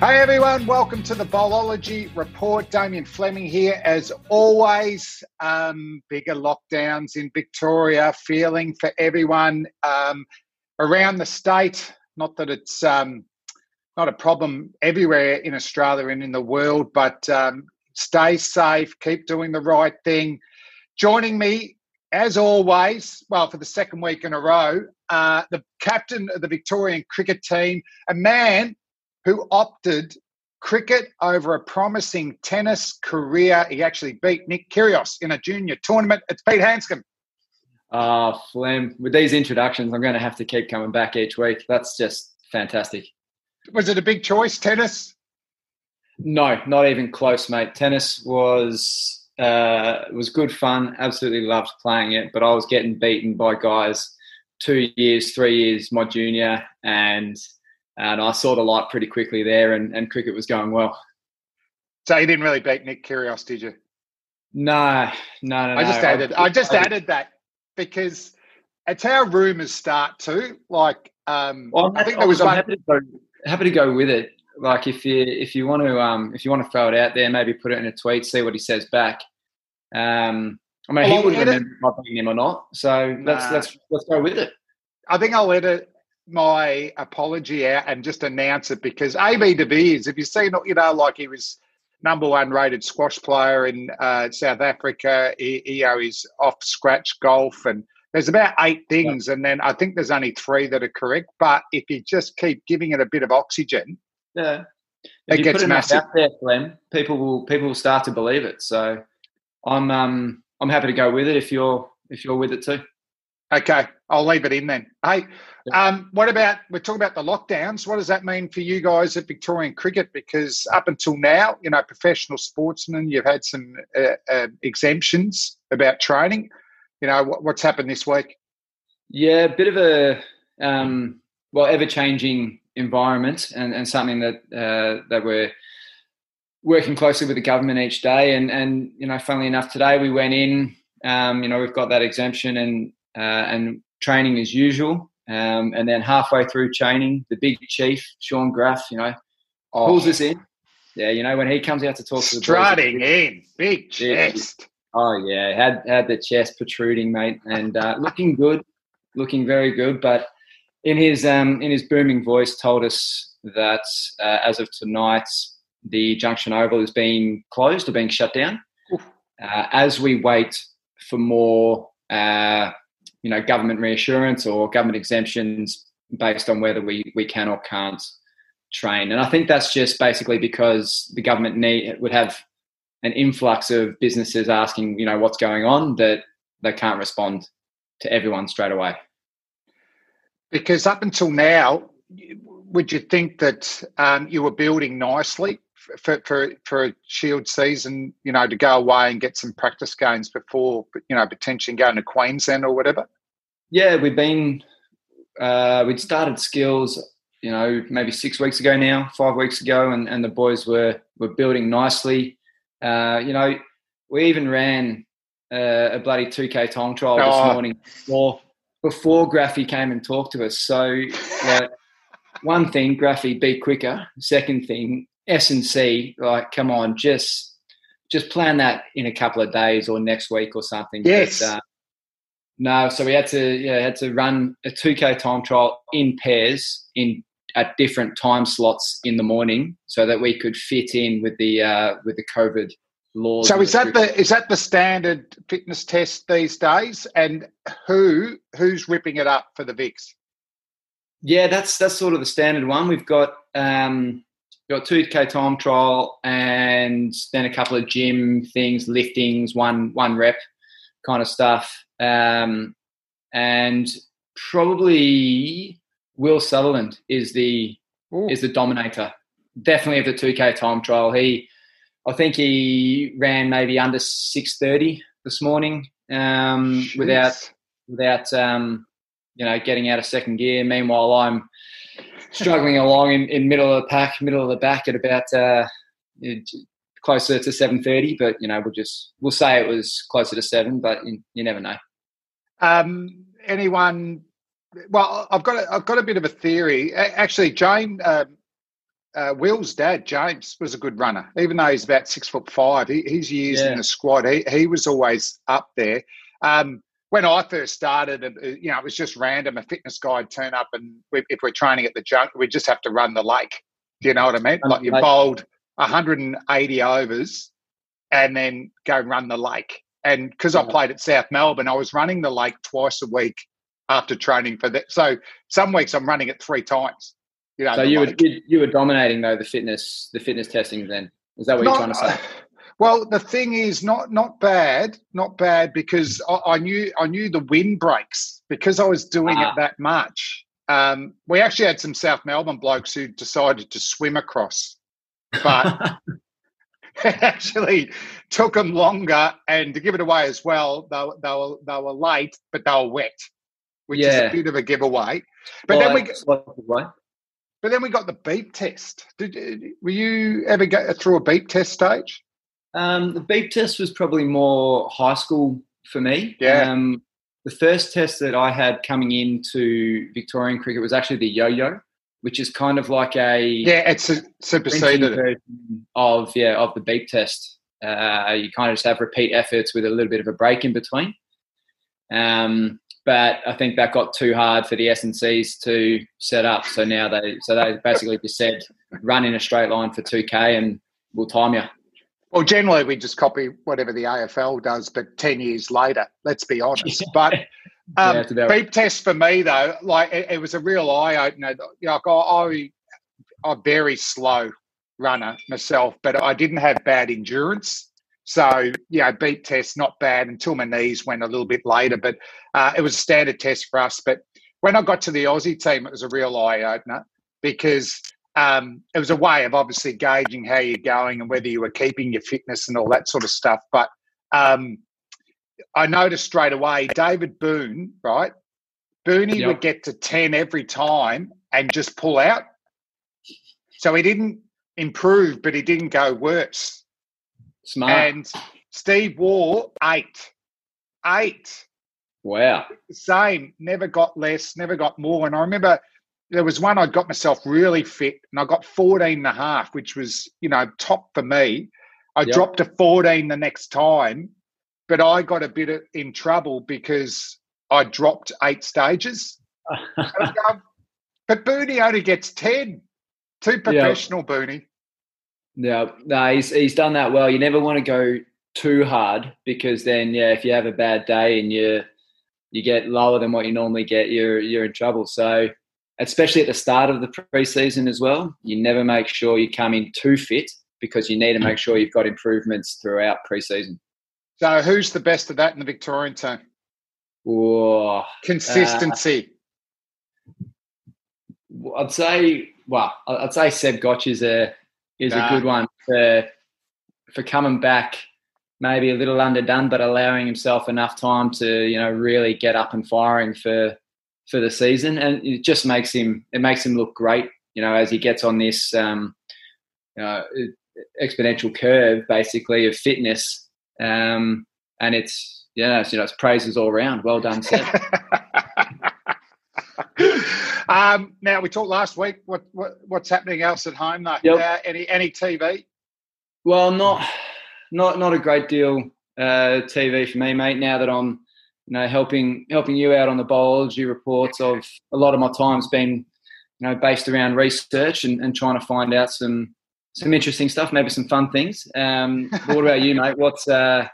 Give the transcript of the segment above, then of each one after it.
Hey everyone, welcome to the Bowlology Report. Damien Fleming here, as always. Um, bigger lockdowns in Victoria, feeling for everyone um, around the state. Not that it's um, not a problem everywhere in Australia and in the world, but um, stay safe, keep doing the right thing. Joining me, as always, well, for the second week in a row, uh, the captain of the Victorian cricket team, a man who opted cricket over a promising tennis career. He actually beat Nick Kyrgios in a junior tournament. It's Pete Handscomb. Ah, Flem, with these introductions, I'm going to have to keep coming back each week. That's just fantastic. Was it a big choice, tennis? No, not even close, mate. Tennis was uh, was good fun. Absolutely loved playing it, but I was getting beaten by guys two years, three years my junior, and and I saw the light pretty quickly there, and, and cricket was going well. So you didn't really beat Nick Kyrgios, did you? No, no, no. I just no. added. I just added that because it's how rumours start too. Like, um, Well, I think there was I'm one. happy to, go, happy to go with it. Like if you if you want to um if you want to throw it out there, maybe put it in a tweet, see what he says back. Um, I mean, Well, he wouldn't remember if I beat him or not. So let's let's let's go with it. I think I'll edit my apology out and just announce it because AB de Villiers, if you've seen, you know, like he was number one rated squash player in uh, South Africa. He, he, you know, he's off scratch golf and there's about eight things, and then I think there's only three that are correct. But if you just keep giving it a bit of oxygen, Yeah. It If you gets massive. there, Flem, people will people will start to believe it. So I'm um I'm happy to go with it if you're if you're with it too. Okay, I'll leave it in then. Hey, um, what about we're talking about the lockdowns? What does that mean for you guys at Victorian Cricket? Because up until now, you know, professional sportsmen, you've had some uh, uh, exemptions about training. You know, what, what's happened this week? Yeah, a bit of a um, well, ever changing environment, and, and something that uh, that we're working closely with the government each day. And and you know, funnily enough, today we went in. Um, you know, we've got that exemption and uh, and training as usual. Um, and then halfway through training, the big chief Shaun Graf, you know, pulls us in. Yeah, you know, when he comes out to talk to the boys, in, big chest. Oh yeah, had had the chest protruding, mate, and uh, looking good, looking very good. But in his um, in his booming voice, told us that uh, as of tonight, the Junction Oval is being closed or being shut down. Uh, as we wait for more, uh, you know, government reassurance or government exemptions based on whether we we can or can't train. And I think that's just basically because the government need would have an influx of businesses asking, you know, what's going on that they can't respond to everyone straight away. Because up until now, would you think that um, you were building nicely for, for for a Shield season? You know, to go away and get some practice games before you know potentially going to Queensland or whatever. Yeah, we've been uh, we'd started skills, you know, maybe six weeks ago now, five weeks ago, and, and the boys were were building nicely. Uh, you know, we even ran uh, a bloody two k tong trial this Oh. morning before before Graffy came and talked to us. So, like, one thing, Graffy, be quicker. Second thing, S and C, like, come on, just just plan that in a couple of days or next week or something. Yes. But, uh, no, so we had to yeah had to run a two k time trial in pairs in at different time slots in the morning so that we could fit in with the uh, with the COVID laws. So is that the is that the standard fitness test these days? And who who's ripping it up for the Vics? Yeah, that's that's sort of the standard one. We've got um, got two k time trial and then a couple of gym things, liftings, one one rep kind of stuff, um, and probably Will Sutherland is the Ooh. is the dominator. Definitely of the two k time trial. He, I think he ran maybe under six thirty this morning um, without without um, you know getting out of second gear. Meanwhile, I'm struggling along in, in middle of the pack, middle of the back at about uh, closer to seven thirty. But you know, we'll just we'll say it was closer to seven, but you, you never know. Um, anyone? Well, I've got a, I've got a bit of a theory. Actually, Jane. Um, uh, Will's dad, James, was a good runner. Even though he's about six foot five, he, his years yeah. in the squad, he, he was always up there. Um, when I first started, you know, it was just random. A fitness guide turn up, and we, if we're training at the junk, we just have to run the lake. Do you know what I mean? Like you bowled 180 overs, and then go run the lake. And because I played at South Melbourne, I was running the lake twice a week after training for that. So some weeks I'm running it three times. You know, so you were you were dominating though the fitness the fitness testing then. Is that what Not, you're trying to say? Well, the thing is, not not bad, not bad because I, I knew I knew the wind breaks because I was doing it ah. that much. Um, we actually had some South Melbourne blokes who decided to swim across, but it actually took them longer. And to give it away as well, they, they were they were late, but they were wet, which yeah. is a bit of a giveaway. But well, then we. But then we got the beep test. Did were you ever get through a beep test stage? Um, the beep test was probably more high school for me. Yeah. Um, the first test that I had coming into Victorian cricket was actually the yo-yo, which is kind of like a yeah, it's a superseded of yeah of the beep test. Uh, you kind of just have repeat efforts with a little bit of a break in between. Um, but I think that got too hard for the S and Cs to set up. So now they so they basically just said run in a straight line for two k and we'll time you. Well, generally we just copy whatever the AFL does, but ten years later. Let's be honest. But um, yeah, beep test for me though, like it, it was a real eye opener. Like I, I, I'm very slow runner myself, but I didn't have bad endurance. So yeah, beep test not bad until my knees went a little bit later, but uh, it was a standard test for us. But when I got to the Aussie team, it was a real eye opener because um, it was a way of obviously gauging how you're going and whether you were keeping your fitness and all that sort of stuff. But um, I noticed straight away David Boon, right? Booney yep. would get to 10 every time and just pull out. So he didn't improve, but he didn't go worse. Smart. And Steve Waugh, eight. Eight. Wow. Same. Never got less, never got more. And I remember there was one I got myself really fit and I got 14 and a half, which was, you know, top for me. I yep. dropped to 14 the next time, but I got a bit in trouble because I dropped eight stages. Um, but Booney only gets 10. Too professional, yep. Booney. Yeah, no, he's, he's done that well. You never want to go too hard because then, yeah, if you have a bad day and you you get lower than what you normally get, you're you're in trouble. So especially at the start of the preseason as well. You never make sure you come in too fit because you need to make sure you've got improvements throughout preseason. So, who's the best of that in the Victorian team? Whoa, Consistency. Uh, I'd say, well, I'd say Seb Gotch is a is nah. a good one for for coming back, maybe a little underdone, but allowing himself enough time to you know really get up and firing for for the season, and it just makes him it makes him look great. You know, as he gets on this um, uh, exponential curve, basically of fitness, um, and it's yeah, you know, it's praises all around. Well done, Seth. um, now we talked last week. What, what what's happening else at home though? Yep. Uh, any any TV? Well, not not not a great deal uh, TV for me, mate. Now that I'm you know, helping helping you out on the Bowlology reports. Of a lot of my time's been, you know, based around research and, and trying to find out some some interesting stuff, maybe some fun things. Um, what about you, mate? What's uh,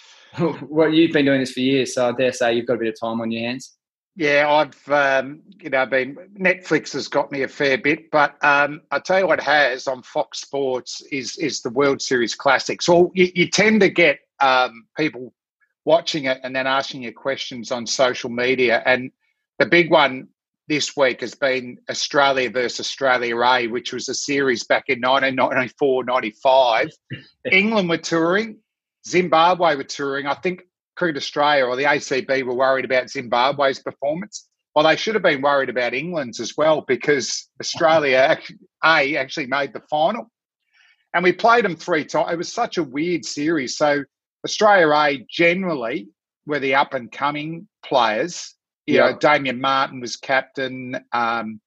what you've been doing this for years, so I dare say you've got a bit of time on your hands. Yeah, I've um, you know been Netflix has got me a fair bit, but um, I tell you what has on Fox Sports is is the World Series Classic. So you, you tend to get um, people watching it and then asking your questions on social media, and the big one this week has been Australia versus Australia A, which was a series back in 1994 95. England were touring, Zimbabwe were touring. I think Cricket Australia or the ACB were worried about Zimbabwe's performance. Well, they should have been worried about England's as well because Australia A actually made the final. And we played them three times. It was such a weird series. So Australia A generally were the up and coming players you yeah. know, Damien Martyn was captain. Um,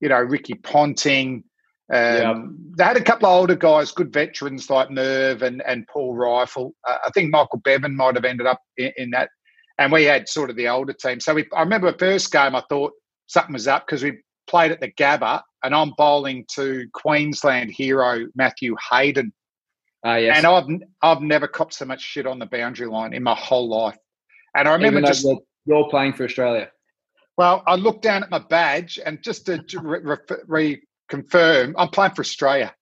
you know, Ricky Ponting. Um, yeah. They had a couple of older guys, good veterans like Merv and, and Paul Reiffel. Uh, I think Michael Bevan might have ended up in, in, that. And we had sort of the older team. So we, I remember the first game, I thought something was up because we played at the Gabba and I'm bowling to Queensland hero Matthew Hayden. Uh, yes. And I've I've never copped so much shit on the boundary line in my whole life. And I remember just you're playing for Australia. Well, I looked down at my badge and just to reconfirm, re- I'm playing for Australia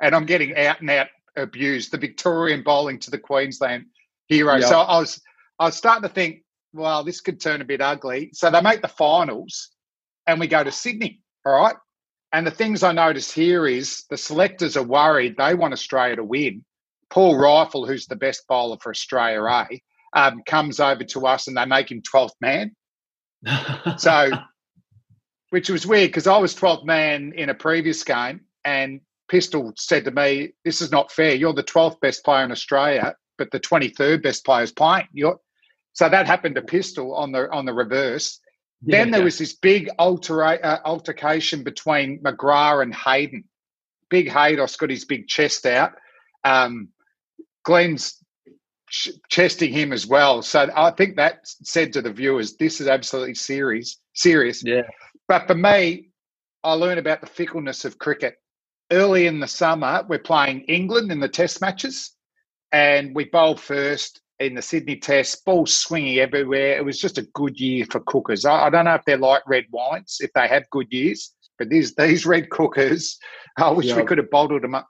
and I'm getting out and out abused. The Victorian bowling to the Queensland hero. Yep. So I was, I was starting to think, well, this could turn a bit ugly. So they make the finals and we go to Sydney. All right. And the things I notice here is the selectors are worried. They want Australia to win. Paul Reiffel, who's the best bowler for Australia A, um, comes over to us and they make him 12th man. so, which was weird because I was 12th man in a previous game and Pistol said to me, This is not fair. You're the 12th best player in Australia, but the 23rd best player is playing. You're... So that happened to Pistol on the on the reverse. Yeah, then there yeah. was this big altera- uh, altercation between McGrath and Hayden. Big Haydos got his big chest out. Um, Glenn's ch- chesting him as well. So I think that said to the viewers, this is absolutely serious. Serious. Yeah. But for me, I learned about the fickleness of cricket. Early in the summer, we're playing England in the Test matches, and we bowled first in the Sydney Test, balls swinging everywhere. It was just a good year for cookers. I, I, don't know if they're like red wines, if they have good years, but these these red cookers, I wish we could have bottled them up,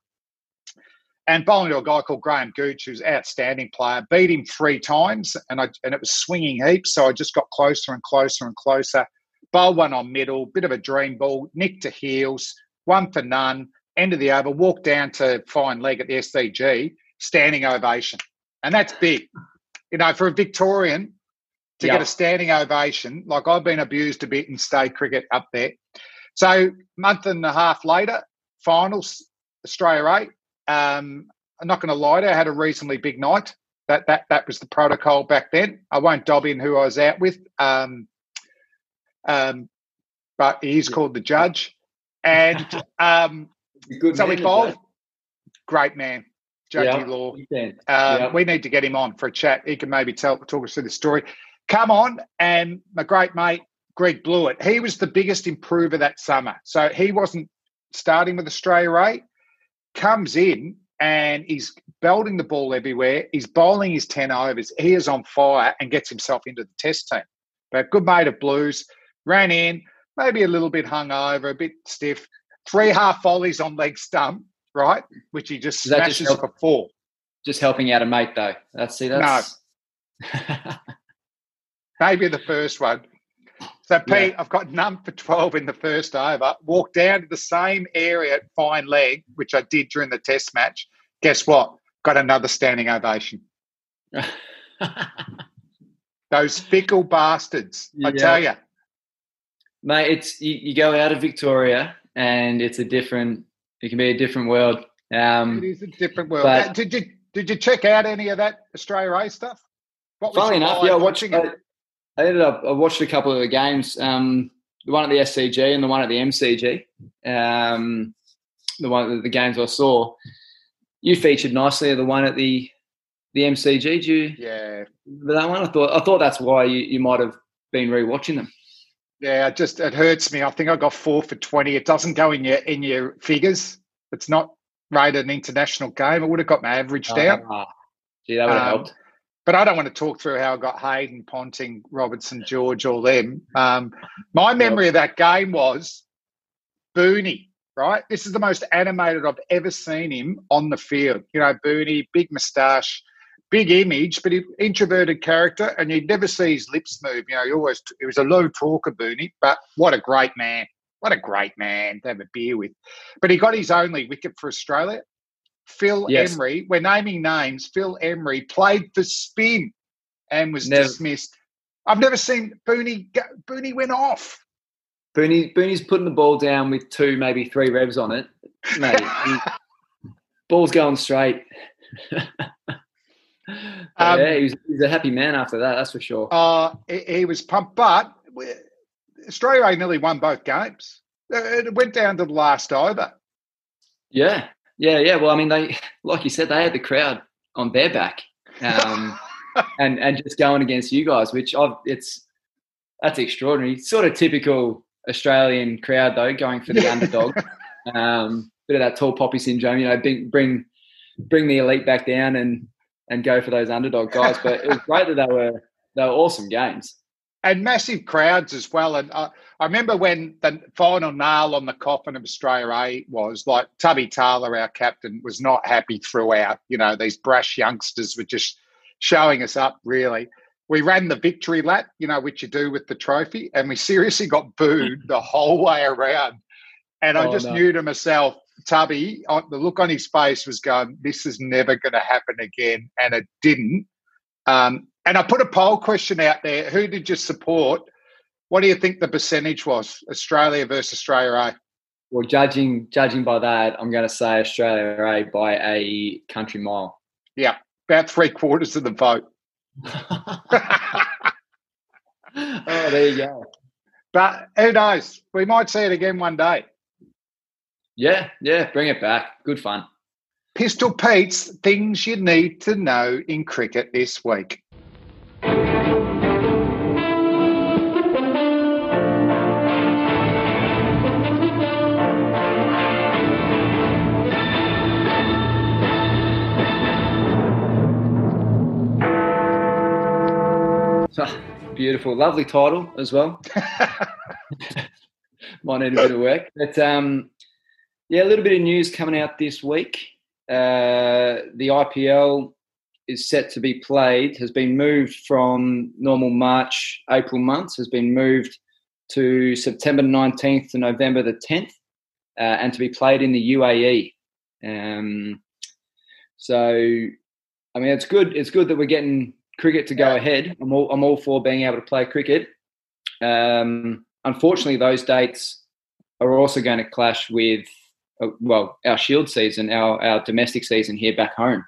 and bowling to a guy called Graham Gooch, who's an outstanding player, beat him three times, and I and it was swinging heaps. So I just got closer and closer and closer. Bowl one on middle, bit of a dream ball, nick to Heals, one for none, end of the over, walk down to fine leg at the SCG, standing ovation, and that's big. You know, for a Victorian to yep. get a standing ovation, like I've been abused a bit in state cricket up there. So month and a half later, finals, Australia A um, I'm not going to lie to you, I had a reasonably big night. That that that was the protocol back then. I won't dob in who I was out with, um, um, but he's called the judge, and um, so we bowled. Great man, Judgy yeah, Law. Uh, yeah. We need to get him on for a chat. He can maybe tell talk us through the story. Come on, and my great mate Greg Blewett. He was the biggest improver that summer. So he wasn't starting with Australia A comes in and he's belting the ball everywhere. He's bowling his 10 overs. He is on fire and gets himself into the test team. But good mate of Blues, ran in, maybe a little bit hungover, a bit stiff. Three half volleys on leg stump, right? Which he just smashes just help, for four. Just helping out a mate, though. That's see, that's no. maybe the first one. So, Pete, yeah. I've got none for 12 in the first over. Walked down to the same area at fine leg, which I did during the test match. Guess what? Got another standing ovation. Those fickle bastards, I tell you. Mate, it's you, you, go out of Victoria and it's a different, it can be a different world. Um, it is a different world. But, did you did you check out any of that Australia A stuff? What was funny enough, yeah, watching it. I ended up. I watched a couple of the games. Um, the one at the SCG and the one at the MCG. Um, the one the games I saw. You featured nicely the one at the the MCG. Did you? Yeah. That one. I thought. I thought that's why you, you might have been rewatching them. Yeah, it just it hurts me. I think I got four for twenty. It doesn't go in your in your figures. It's not rated an international game. It would have got my average down. Ah, gee, that would have Um, helped. But I don't want to talk through how I got Hayden, Ponting, Robertson, George, all them. Um, my memory of that game was Booney, right? This is the most animated I've ever seen him on the field. You know, Booney, big moustache, big image, but he introverted character, and you'd never see his lips move. You know, he always he was a low talker, Booney, but what a great man. What a great man to have a beer with. But he got his only wicket for Australia. Phil Yes. Emery, we're naming names. Phil Emery played for spin and was Never- dismissed. I've never seen Booney. Go, Booney went off. Booney, Booney's putting the ball down with two, maybe three revs on it. Mate, ball's going straight. Um, yeah, he was, he was a happy man after that, that's for sure. Uh, he, he was pumped, but we- Australia nearly won both games. It went down to the last over. Yeah, yeah, yeah. Well, I mean, they, like you said, they had the crowd on their back, um, and and just going against you guys, which I've, it's that's extraordinary. Sort of typical Australian crowd though, going for the underdog. Um, bit of that tall poppy syndrome, you know, bring bring bring the elite back down and and go for those underdog guys. But it was great that they were they were awesome games. And massive crowds as well. And uh, I remember when the final nail on the coffin of Australia A was like Tubby Taylor, our captain, was not happy throughout. You know, these brash youngsters were just showing us up, really. We ran the victory lap, you know, which you do with the trophy, and we seriously got booed the whole way around. And I Oh, just no. knew to myself, Tubby, the look on his face was going, this is never going to happen again. And it didn't. Um, and I put a poll question out there. Who did you support? What do you think the percentage was? Australia versus Australia A? Well, judging judging by that, I'm going to say Australia A by a country mile. Yeah, about three quarters of the vote. oh, there you go. but who knows? We might see it again one day. Yeah, yeah, bring it back. Good fun. Pistol Pete's things you need to know in cricket this week. Beautiful, lovely title as well. Might need a bit of work, but um, yeah, a little bit of news coming out this week. Uh, the IPL is set to be played. Has been moved from normal March April months. Has been moved to September nineteenth to November the tenth, uh, and to be played in the UAE. Um, so, I mean, it's good. It's good that we're getting cricket to go ahead. I'm all, I'm all for being able to play cricket. Um, unfortunately, those dates are also going to clash with, uh, well, our Shield season, our, our domestic season here back home.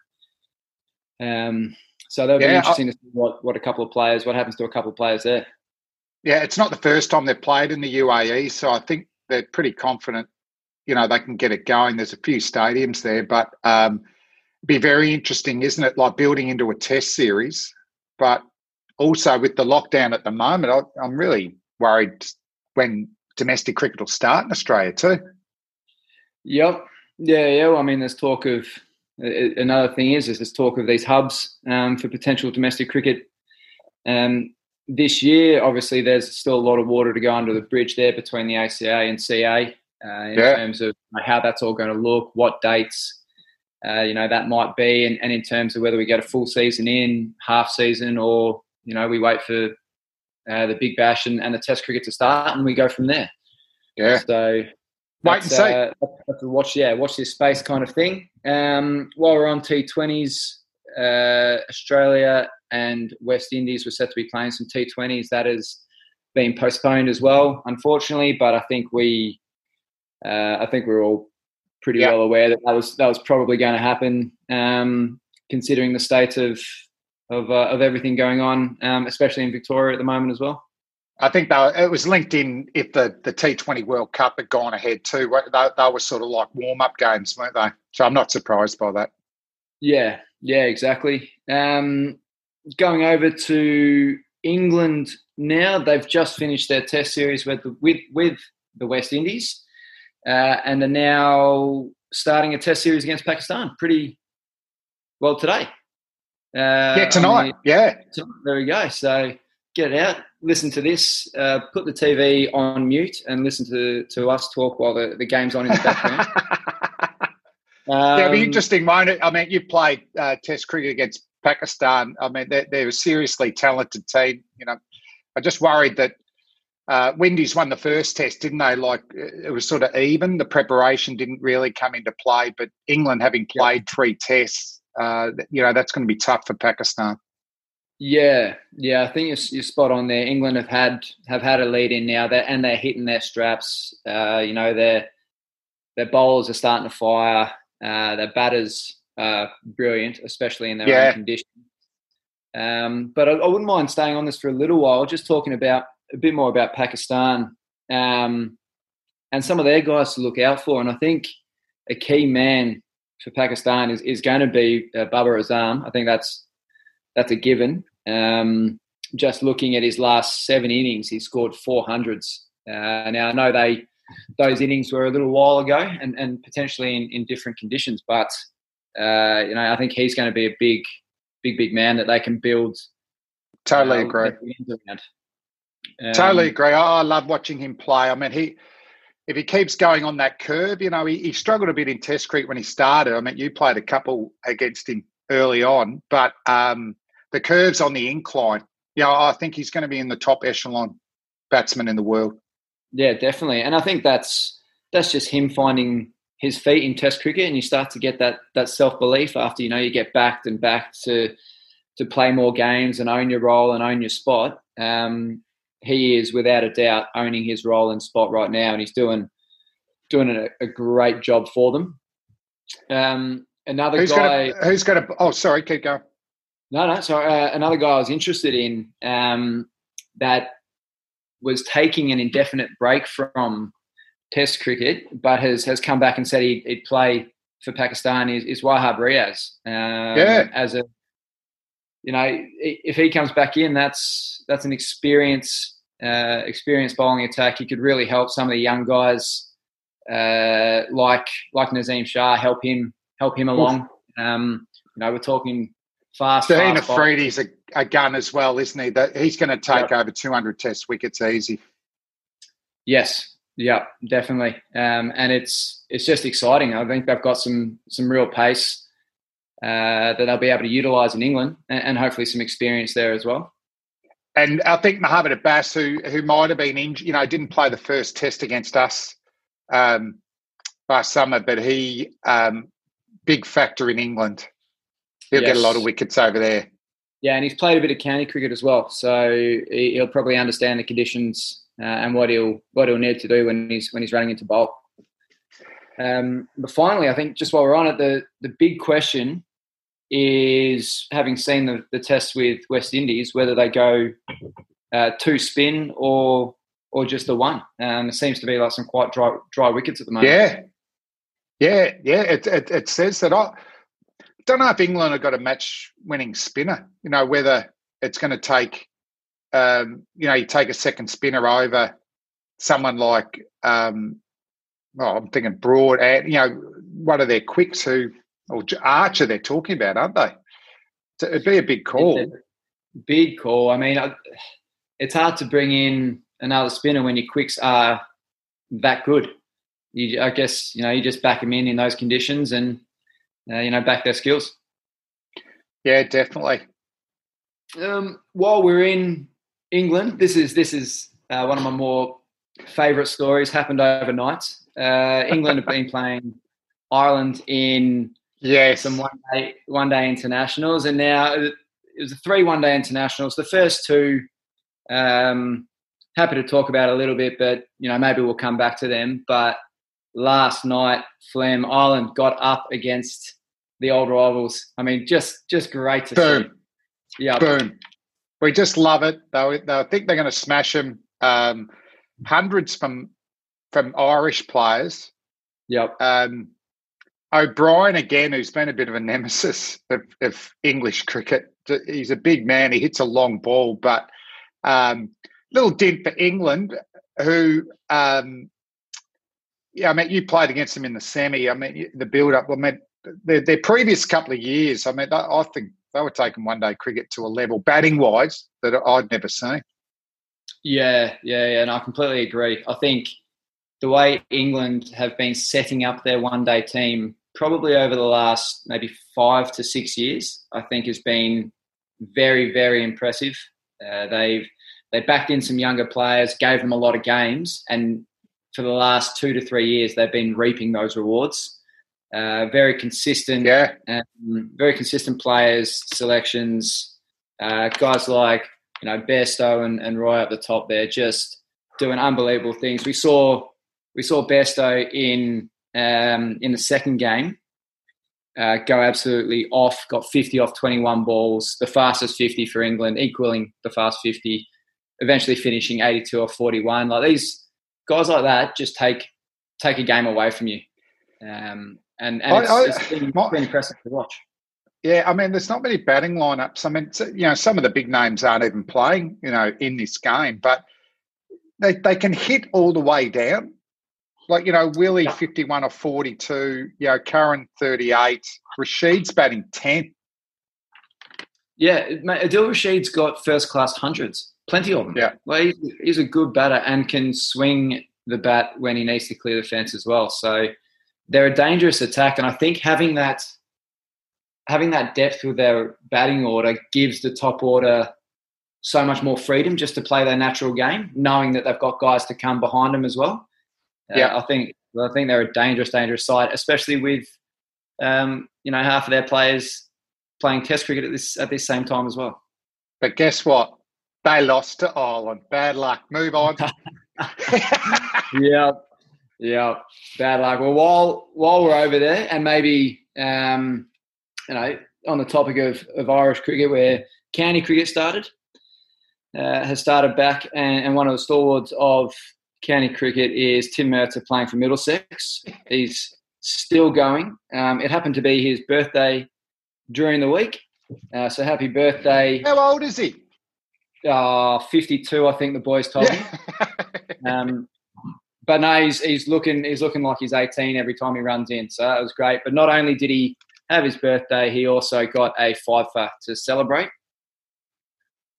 Um, so that'll be Yeah, I- interesting to see what, what a couple of players, what happens to a couple of players there. Yeah, it's not the first time they've played in the UAE, so I think they're pretty confident. You know, they can get it going. There's a few stadiums there, but um, be very interesting, isn't it? Like building into a test series, but also with the lockdown at the moment, I, I'm really worried when domestic cricket will start in Australia too. Yep. Yeah, yeah. Well, I mean, there's talk of another thing is, is there's talk of these hubs um, for potential domestic cricket. Um, this year, obviously, there's still a lot of water to go under the bridge there between the ACA and CA uh, in Yeah. terms of how that's all going to look, what dates, uh, you know, that might be, and, and in terms of whether we get a full season in, half season, or you know, we wait for uh, the Big Bash and, and the Test cricket to start, and we go from there. Yeah, So Wait and see. Uh, watch, yeah, watch this space kind of thing. Um, while we're on T20s, uh, Australia and West Indies were set to be playing some T20s. That has been postponed as well, unfortunately. But I think we, uh, I think we're all pretty Yeah. well aware that that was that was probably going to happen, um, considering the state of of uh, of everything going on, um, especially in Victoria at the moment as well. I think they, it was linked in if the, the T20 World Cup had gone ahead too. They, they were sort of like warm up games, weren't they? So I'm not surprised by that. Yeah, yeah, exactly. Um, going over to England now, they've just finished their Test series with the, with, with the West Indies, uh, and are now starting a Test series against Pakistan. Pretty well today. Uh, yeah, tonight. The, yeah. There we go. So get out, listen to this, uh, put the TV on mute, and listen to, to us talk while the, the game's on in the background. um, yeah, it'll be interesting, won't it? I mean, you played uh, Test cricket against Pakistan. I mean, they're, they're, a seriously talented team. You know, I just worried that uh, Windies won the first test, didn't they? Like it was sort of even. The preparation didn't really come into play, but England having played three tests, uh, you know, that's going to be tough for Pakistan. Yeah, yeah, I think you're, you're, spot on there. England have had have had a lead in now, that and they're hitting their straps. Uh, you know, their their bowlers are starting to fire. Uh, their batters are brilliant, especially in their yeah. own conditions. Um, but I, I, wouldn't mind staying on this for a little while, just talking about a bit more about Pakistan um, and some of their guys to look out for. And I think a key man for Pakistan is, is going to be uh, Babar Azam. I think that's that's a given. Um, just looking at his last seven innings, he scored 400s. Uh, now, I know they those innings were a little while ago and, and potentially in, in different conditions, but uh, you know, I think he's going to be a big, big, big man that they can build. Totally uh, agree. Um, totally agree. I love watching him play. I mean, he if he keeps going on that curve, you know, he, he struggled a bit in Test cricket when he started. I mean, you played a couple against him early on, but um, the curve's on the incline. Yeah, you know, I think he's going to be in the top echelon batsman in the world. Yeah, definitely. And I think that's that's just him finding his feet in Test cricket, and you start to get that that self belief after you know you get backed and backed to to play more games and own your role and own your spot. Um, he is without a doubt owning his role and spot right now, and he's doing doing a, a great job for them. Um, another who's guy gonna, who's going to oh sorry keep going no, no. sorry. uh, another guy I was interested in um, that was taking an indefinite break from Test cricket, but has has come back and said he'd, he'd play for Pakistan is, is Wahab Riaz. Um, yeah. As a, you know, if he comes back in, that's that's an experience uh, experienced bowling attack. He could really help some of the young guys uh, like like Naseem Shah help him help him along. Um, you know, we're talking fast. Shaheen Afridi's a, a gun as well, isn't he? That he's going to take yep. over 200 Test wickets easy. Yes, yeah, definitely. Um, and it's it's just exciting. I think they've got some some real pace uh, that they'll be able to utilise in England, and, and, hopefully some experience there as well. And I think Mohamed Abbas, who who might have been injured, you know, didn't play the first Test against us um, last summer, but he um, big factor in England. He'll yes. get a lot of wickets over there. Yeah, and he's played a bit of county cricket as well, so he'll probably understand the conditions uh, and what he'll what he'll need to do when he's when he's running into bowl. Um, but finally, I think just while we're on it, the the big question is having seen the, the test with West Indies, whether they go uh, two spin or or just the one. Um, it seems to be like some quite dry dry wickets at the moment. Yeah, yeah, yeah. It it, it says that. I, don't know if England have got a match winning spinner, you know, whether it's going to take, um, you know, you take a second spinner over someone like, um, well, I'm thinking Broad, and, you know, one of their quicks who, or Archer they're talking about, aren't they? So it'd be a big call. A big call. I mean, it's hard to bring in another spinner when your quicks are that good. You, I guess, you know, you just back them in in those conditions and uh, you know, back their skills. Yeah, definitely. Um, while we're in England, this is this is uh, one of my more favourite stories. Happened overnight. Uh, England have been playing Ireland in yes. some one day one day internationals, and now it was a three one day internationals. The first two, um, happy to talk about a little bit, but you know maybe we'll come back to them. But last night, Flem Ireland got up against the old rivals. I mean, just just great to Boom. see. Yeah, boom. We just love it. They, they think they're going to smash them. Um, hundreds from from Irish players. Yep. Um, O'Brien again, who's been a bit of a nemesis of, of, English cricket. He's a big man. He hits a long ball, but um, little dent for England, who um, yeah, I mean, you played against them in the semi. I mean, the build up. I mean, their, their previous couple of years. I mean, I think they were taking one day cricket to a level batting wise that I'd never seen. Yeah, yeah, yeah, and I completely agree. I think the way England have been setting up their one day team probably over the last maybe five to six years, I think has been very, very impressive. Uh, they've they backed in some younger players, gave them a lot of games, and for the last two to three years, they've been reaping those rewards. Uh, very consistent, yeah, um, very consistent players, selections. Uh, guys like you know Bairstow and, and Roy at the top there, just doing unbelievable things. We saw we saw Bairstow in um, in the second game uh, go absolutely off. Got 50 off 21 balls, the fastest 50 for England, equaling the fast 50. Eventually finishing 82 off 41. Like these guys like that just take take a game away from you. Um, and, and it's, I, I, it's been, my, been impressive to watch. Yeah, I mean, there's not many batting lineups. I mean, you know, some of the big names aren't even playing, you know, in this game, but they they can hit all the way down. Like you know, Willey yeah. 51 or 42, you know, Curran 38, Rashid's batting 10. Yeah, Adil Rashid's got first class hundreds, plenty of them. Yeah, well, he's, he's a good batter and can swing the bat when he needs to clear the fence as well. So they're a dangerous attack, and I think having that having that depth with their batting order gives the top order so much more freedom just to play their natural game, knowing that they've got guys to come behind them as well. Uh, yeah, uh, I think I think they're a dangerous, dangerous side, especially with um, you know half of their players playing Test cricket at this at this same time as well. But guess what? They lost to Ireland. Bad luck. Move on. yeah, yeah, bad luck. Well, while while we're over there, and maybe um, you know, on the topic of, of Irish cricket, where county cricket started, uh, has started back, and, and, one of the stalwarts of county cricket is Tim Murtagh playing for Middlesex. He's still going. Um, it happened to be his birthday during the week, uh, so happy birthday! How old is he? Uh, 52, I think the boys told me. um, but no, he's, he's looking he's looking like he's 18 every time he runs in. So that was great. But not only did he have his birthday, he also got a fifer to celebrate.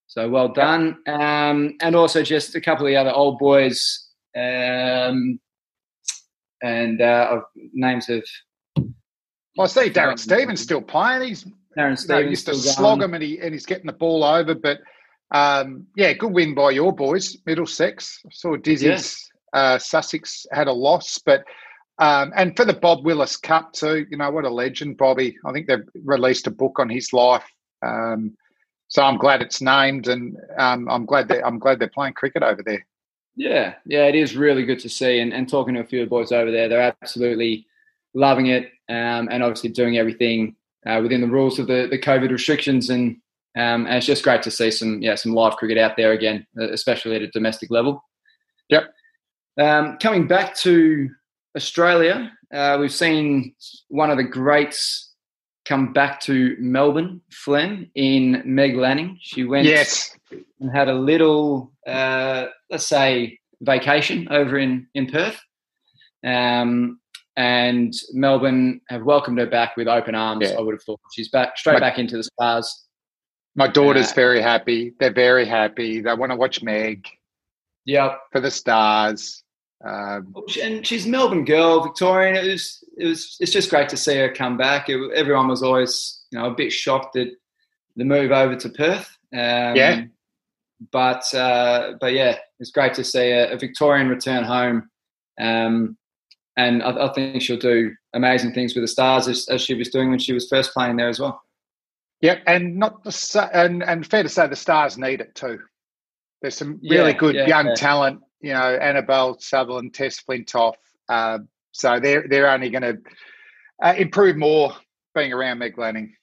So well done. Um, and also just a couple of the other old boys um, and uh, names of. I see Darren Stevens still playing. He's Darren Stevens used to slog him and, he, and he's getting the ball over. But um, yeah, good win by your boys, Middlesex. I saw Dizzy's uh, Sussex had a loss, but um, and for the Bob Willis Cup too, you know what a legend, Bobby. I think they've released a book on his life, um, so I'm glad it's named, and um, I'm glad that I'm glad they're playing cricket over there. Yeah, yeah, it is really good to see, and, and talking to a few of the boys over there, they're absolutely loving it, um, and obviously doing everything uh, within the rules of the, the COVID restrictions, and um, and it's just great to see some yeah some live cricket out there again, especially at a domestic level. Yep. Um, coming back to Australia, uh, we've seen one of the greats come back to Melbourne, Flem, in Meg Lanning. She went yes. and had a little, uh, let's say, vacation over in, in Perth. Um, and Melbourne have welcomed her back with open arms, yeah. I would have thought. She's back straight my, back into the stars. My daughter's uh, very happy. They're very happy. They want to watch Meg. Yep. For the stars. Um, and she's a Melbourne girl, Victorian. It was, it was, it's just great to see her come back. It, everyone was always, you know, a bit shocked at the move over to Perth. Um, yeah. But, uh, but yeah, it's great to see a, a Victorian return home. Um, and I, I, think she'll do amazing things with the Stars as, as, she was doing when she was first playing there as well. Yep, and not the, and and fair to say the Stars need it too. There's some really yeah, good yeah, young yeah. talent you know, Annabelle Sutherland, Tess Flintoff. Uh, so they're they're only going to uh, improve more being around Meg Lanning.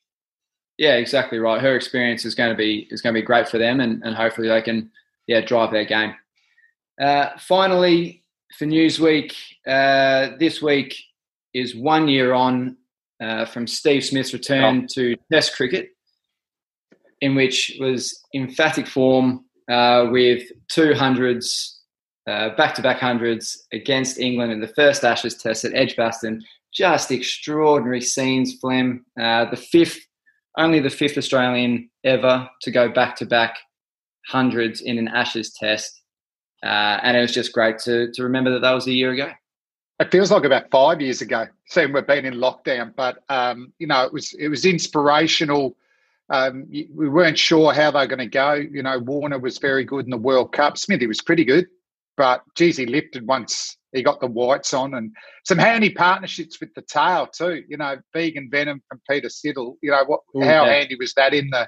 Yeah, exactly right. Her experience is going to be is going to be great for them, and, and hopefully they can yeah drive their game. Uh, finally, for Newsweek, uh, this week is one year on uh, from Steve Smith's return oh. to Test cricket, in which was emphatic form uh, with two hundreds back to back hundreds against England in the first Ashes test at Edgbaston. Just extraordinary scenes, Flem. Uh, the fifth, only the fifth Australian ever to go back to back hundreds in an Ashes test. Uh, and it was just great to, to remember that that was a year ago. It feels like about five years ago. Seeing we've been in lockdown, but um, you know it was it was inspirational. Um, we weren't sure how they were going to go. You know, Warner was very good in the World Cup. Smithy was pretty good, but geez, he lifted once he got the whites on, and some handy partnerships with the tail too. You know, vegan venom from Peter Siddle. You know what? Ooh, how yeah. handy was that in the?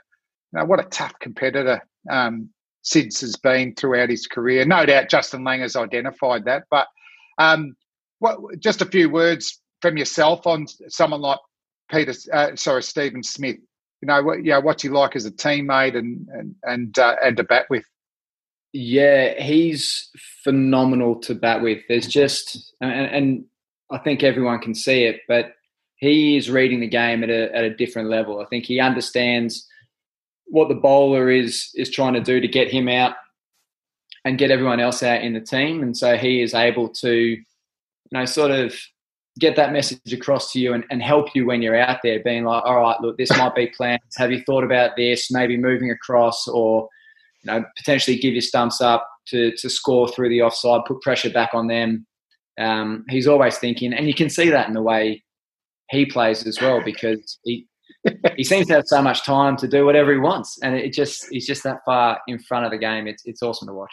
You know, what a tough competitor um, Sids has been throughout his career. No doubt Justin Lang has identified that, but um, what, just a few words from yourself on someone like Peter, uh, sorry, Steven Smith. You know, what, you know, what's he like as a teammate and and and uh, and to bat with? Yeah, he's phenomenal to bat with. There's just, and, and I think everyone can see it, but he is reading the game at a at a different level. I think he understands what the bowler is is trying to do to get him out and get everyone else out in the team, and so he is able to, you know, sort of get that message across to you and, and help you when you're out there, being like, all right, look, this might be plans. Have you thought about this? Maybe moving across, or you know, potentially give your stumps up to to score through the offside, put pressure back on them. Um, he's always thinking, and you can see that in the way he plays as well, because he he seems to have so much time to do whatever he wants, and it just he's just that far in front of the game. It's it's awesome to watch.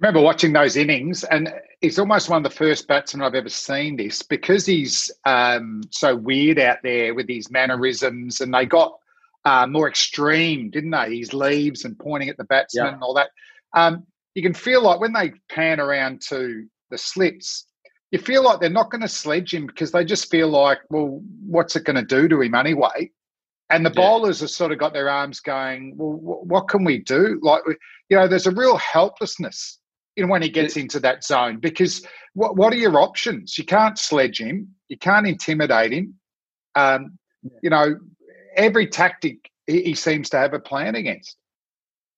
I remember watching those innings, and he's almost one of the first batsmen I've ever seen this because he's um, so weird out there with his mannerisms, and they got uh, more extreme, didn't they? His leaves and pointing at the batsman yeah. and all that. Um, you can feel like when they pan around to the slips, you feel like they're not going to sledge him because they just feel like, well, what's it going to do to him anyway? And the yeah. bowlers have sort of got their arms going, well, what can we do? Like, you know, there's a real helplessness in when he gets into that zone because what, what are your options? You can't sledge him, you can't intimidate him. Um, you know, every tactic he, he seems to have a plan against.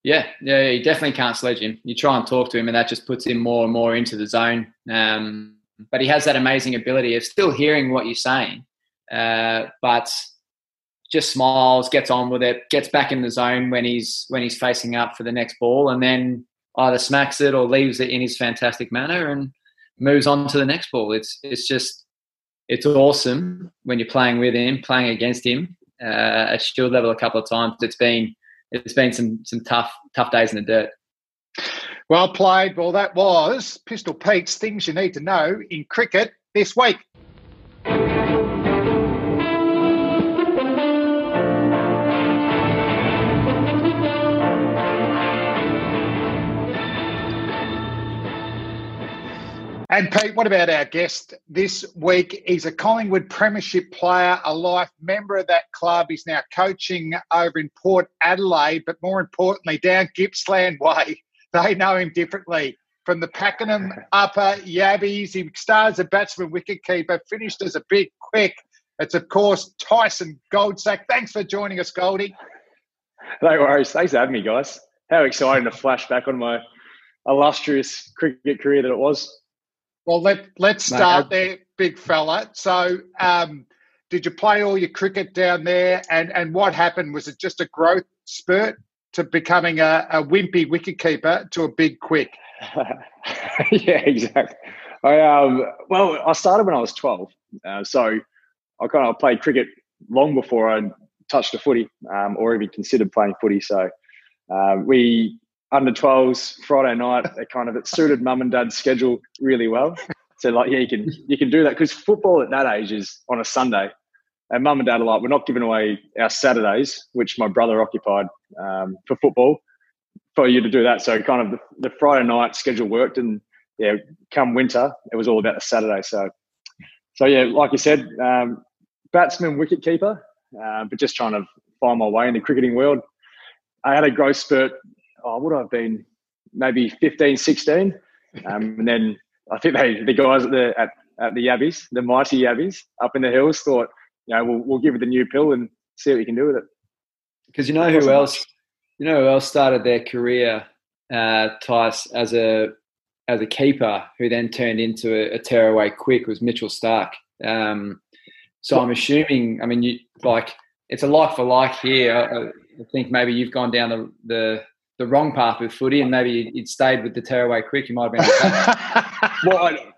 Yeah, yeah, you definitely can't sledge him. You try and talk to him, and that just puts him more and more into the zone. Um, but he has that amazing ability of still hearing what you're saying, uh, but just smiles, gets on with it, gets back in the zone when he's when he's facing up for the next ball, and then either smacks it or leaves it in his fantastic manner and moves on to the next ball. It's it's just it's awesome when you're playing with him, playing against him uh, at shield level a couple of times. It's been it's been some some tough tough days in the dirt. Well played. Well, that was Pistol Pete's things you need to know in cricket this week. And Pete, what about our guest this week? He's a Collingwood Premiership player, a life member of that club. He's now coaching over in Port Adelaide, but more importantly, down Gippsland Way. They know him differently. From the Pakenham Upper Yabbies, he started as a batsman wicketkeeper, finished as a big quick. It's, of course, Tyson Goldsack. Thanks for joining us, Goldie. No worries. Thanks for having me, guys. How exciting to flash back on my illustrious cricket career that it was. Well, let let's start there, big fella. So, um, did you play all your cricket down there? And and what happened? Was it just a growth spurt to becoming a, a wimpy wicketkeeper to a big quick? yeah, exactly. I um, well, I started when I was twelve, uh, so I kind of played cricket long before I touched a footy um, or even considered playing footy. So uh, we under 12s Friday night. It kind of it suited mum and dad's schedule really well. So like, yeah, you can you can do that because football at that age is on a Sunday, and mum and dad are like, we're not giving away our Saturdays, which my brother occupied um, for football, for you to do that. So kind of the, the, Friday night schedule worked, and yeah, come winter, it was all about the Saturday. So, so yeah, like you said, um, batsman, wicket keeper, uh, but just trying to find my way in the cricketing world. I had a growth spurt oh, would have been maybe 15, 16. Um, and then I think they, the guys at the, at, at the Yabbies, the mighty Yabbies up in the hills thought, you know, we'll, we'll give it the new pill and see what we can do with it. Because you know who else, you know who else started their career, uh, Tice, as a as a keeper, who then turned into a, a tearaway quick, was Mitchell Starc. Um, so I'm assuming, I mean, you like it's a like for like here. I, I think maybe you've gone down the, the the wrong path with footy, and maybe you'd stayed with the tearaway quick. You might have been. well, I,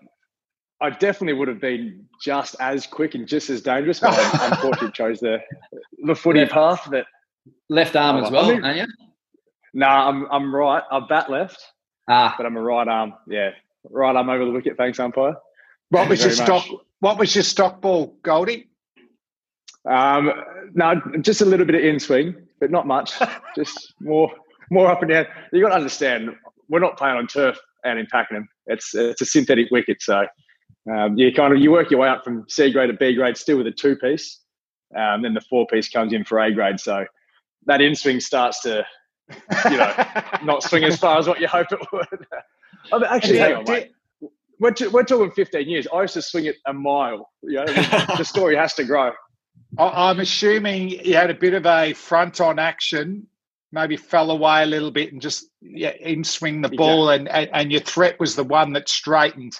I definitely would have been just as quick and just as dangerous, but I unfortunately chose the the footy left, path. That left arm as well, I mean, aren't you? No, nah, I'm I'm right. I bat left, ah. but I'm a right arm. Yeah, right arm over the wicket. Thanks, umpire. What was your stock? What was your stock ball, Goldie? Um, no, just a little bit of in swing, but not much. just more more up and down. You got to understand, we're not playing on turf out in Pakenham. It's it's a synthetic wicket, so um, you kind of you work your way up from C grade to B grade, still with a two piece. Um, then the four piece comes in for A grade. So that in swing starts to, you know, not swing as far as what you hope it would. I mean, actually, hang on, mate. We're, t- we're talking 15 years. I used to swing it a mile. You know, the story has to grow. I'm assuming you had a bit of a front on action, maybe fell away a little bit and just yeah, in swing the ball, and, and, and your threat was the one that straightened.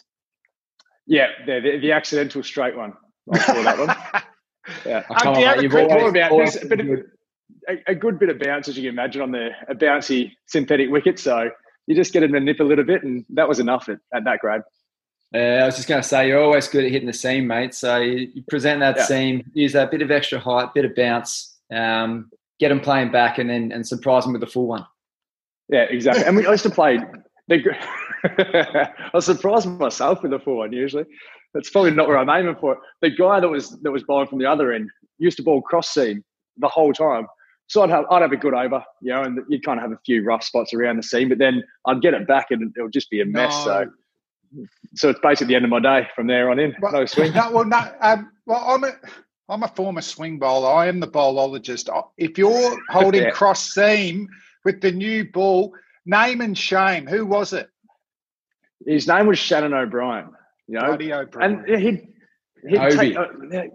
Yeah, the, the, the accidental straight one. I saw that one. Yeah, um, you have a quick about there's a, bit of, a, a, good bit of bounce, as you can imagine, on the a bouncy synthetic wicket. So you just get him to nip a little bit, and that was enough at, at that grade. Uh, I was just going to say, you're always good at hitting the seam, mate. So you, you present that yeah. seam, use that bit of extra height, bit of bounce, um, get them playing back, and then and surprise them with the full one. Yeah, exactly. And we used to play. I was surprised myself with the full one. Usually, that's probably not where I'm aiming for. The guy that was that was bowling from the other end used to ball cross seam the whole time. So I'd have I'd have a good over, you know, and you'd kind of have a few rough spots around the seam, but then I'd get it back and it would just be a mess. No. So so it's basically the end of my day from there on in. But, no swing. No, well, no. Um, well, I'm a I'm a former swing bowler. I am the bowlologist. If you're holding yeah. cross seam with the new ball, name and shame. Who was it? His name was Shannon O'Brien. You know, Bloody O'Brien. and he'd, he'd take, uh,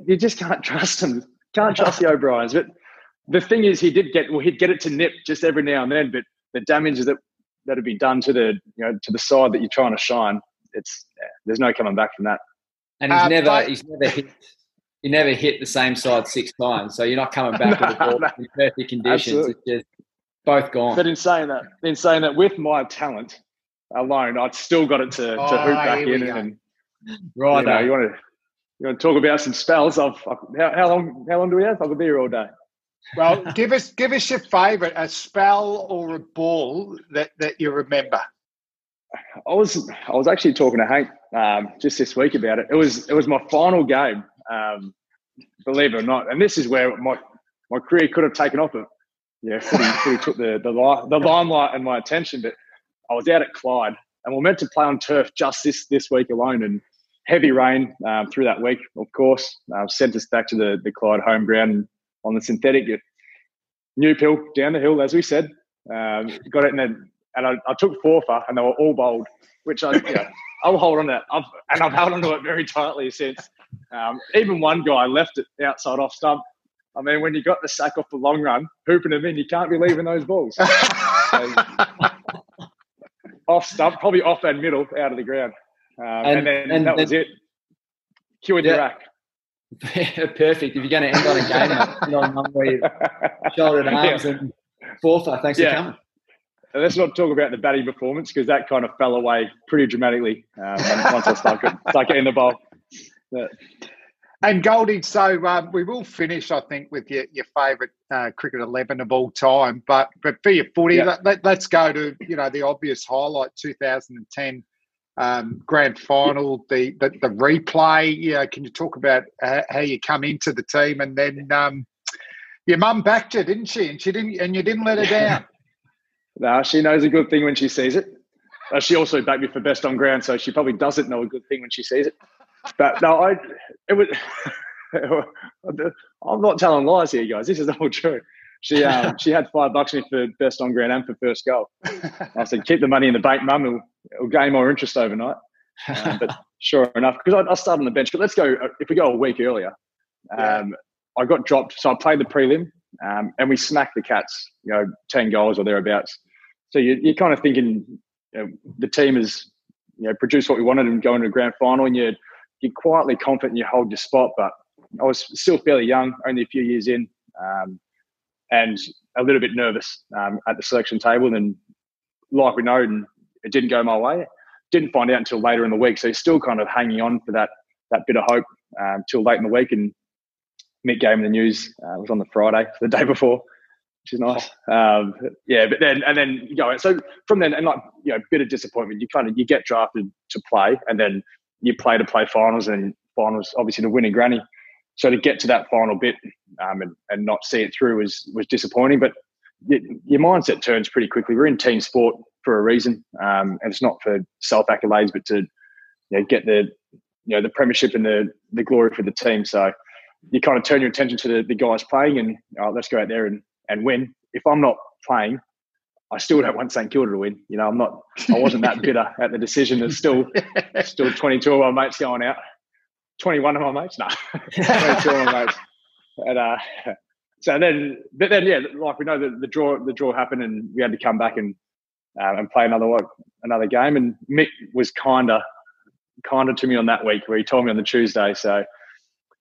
you just can't trust him. Can't trust the O'Briens. But the thing is, he did get well. He'd get it to nip just every now and then. But the damage that that would be done to the you know to the side that you're trying to shine, it's yeah, there's no coming back from that. And he's uh, never but, he's never hit he never hit the same side six times, so you're not coming back no, with the ball no. in perfect conditions. Absolutely. It's just both gone. But in saying that, in saying that, with my talent alone, I'd still got it to, to oh, hoop back in. And right, you, know, you want to you want to talk about some spells? I've, I've how, how, long how long do we have? I could be here all day. Well, give us give us your favourite, a spell or a ball that, that you remember. I was I was actually talking to Hank um, just this week about it. It was it was my final game, um, believe it or not, and this is where my my career could have taken off. It yeah, footy, footy took the the, the limelight and my attention. But I was out at Clyde, and we are meant to play on turf just this this week alone, and heavy rain um, through that week, of course, uh, sent us back to the the Clyde home ground on the synthetic. New pill down the hill, as we said. Um, got it in a and I, I took forfer, and they were all bold, which I, you know, I'll hold on to that. I've, and I've held on to it very tightly since. Um, even one guy left it outside off stump. I mean, when you got the sack off the long run, hooping them in, you can't be leaving those balls. so, off stump, probably off and middle, out of the ground. Um, and, and, then and, that was it. Cured yeah. your rack. Perfect. If you're going to end on a game, on one where you shouldered arms yeah. and forfer. Thanks yeah. for coming let's not talk about the batting performance because that kind of fell away pretty dramatically um, once I started getting the ball. But, and Goldie, so um, we will finish, I think, with your, your favourite uh, cricket eleven of all time. But but for your footy, yeah. let, us go to you know the obvious highlight, 2010 um, grand final, the, the, the replay. You know, can you talk about uh, how you come into the team and then um, your mum backed you, didn't she? And she didn't, and you didn't let her down. No, she knows a good thing when she sees it. Uh, she also backed me for best on ground, so she probably doesn't know a good thing when she sees it. But no, I it was. I'm not telling lies here, guys. This is all true. She um, she had five bucks me for best on ground and for first goal. I said, keep the money in the bank, mum. It'll, it'll gain more interest overnight. Um, but sure enough, because I, I, started on the bench. But let's go. If we go a week earlier, um. I got dropped. So I played the prelim, um, and we smacked the Cats. You know, ten goals or thereabouts. So you, are kind of thinking you know, the team has you know produce what we wanted and go into a grand final, and you're you're quietly confident you hold your spot. But I was still fairly young, only a few years in, um, and a little bit nervous um, at the selection table. And like we know, and it didn't go my way. Didn't find out until later in the week, so still kind of hanging on for that that bit of hope um, till late in the week. And Mick gave the news. Uh, it was on the Friday, the day before, which is nice. Um, yeah, but then and then you go. So from then, and like you know, bit of disappointment. You kind of you get drafted to play, and then you play to play finals, and finals obviously to win a granny. So to get to that final bit um, and, and not see it through was was disappointing. But your mindset turns pretty quickly. We're in team sport for a reason, um, and it's not for self accolades, but to you know, get the you know the premiership and the the glory for the team. So you kind of turn your attention to the, the guys playing, and oh, let's go out there and and win. If I'm not playing, I still don't want St Kilda to win. You know, I'm not. I wasn't that bitter at the decision. There's still still 22 of my mates going out. 21 of my mates, no, 22 of my mates. And uh, so then, but then, yeah, like we know the, the draw, the draw happened, and we had to come back and um, and play another one another game. And Mick was kinda kinder to me on that week, where he told me on the Tuesday. So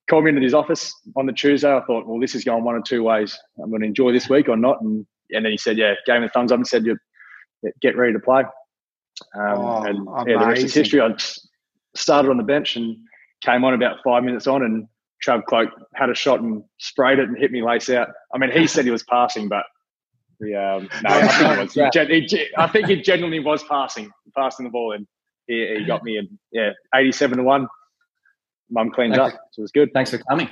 called me into his office on the Tuesday. I thought, well, this is going one of two ways. I'm going to enjoy this week or not. And and then he said, yeah, gave me the thumbs up and said, you get ready to play. Um, oh, and yeah, the rest is history. I started on the bench and came on about five minutes on, and Trav Cloke had a shot and sprayed it and hit me lace out. I mean, he said he was passing, but the, um, no, I think, was, he, I think he genuinely was passing, passing the ball, and he, he got me in. Yeah, eighty-seven to one. Mum cleaned up, so it was good. Thanks for coming.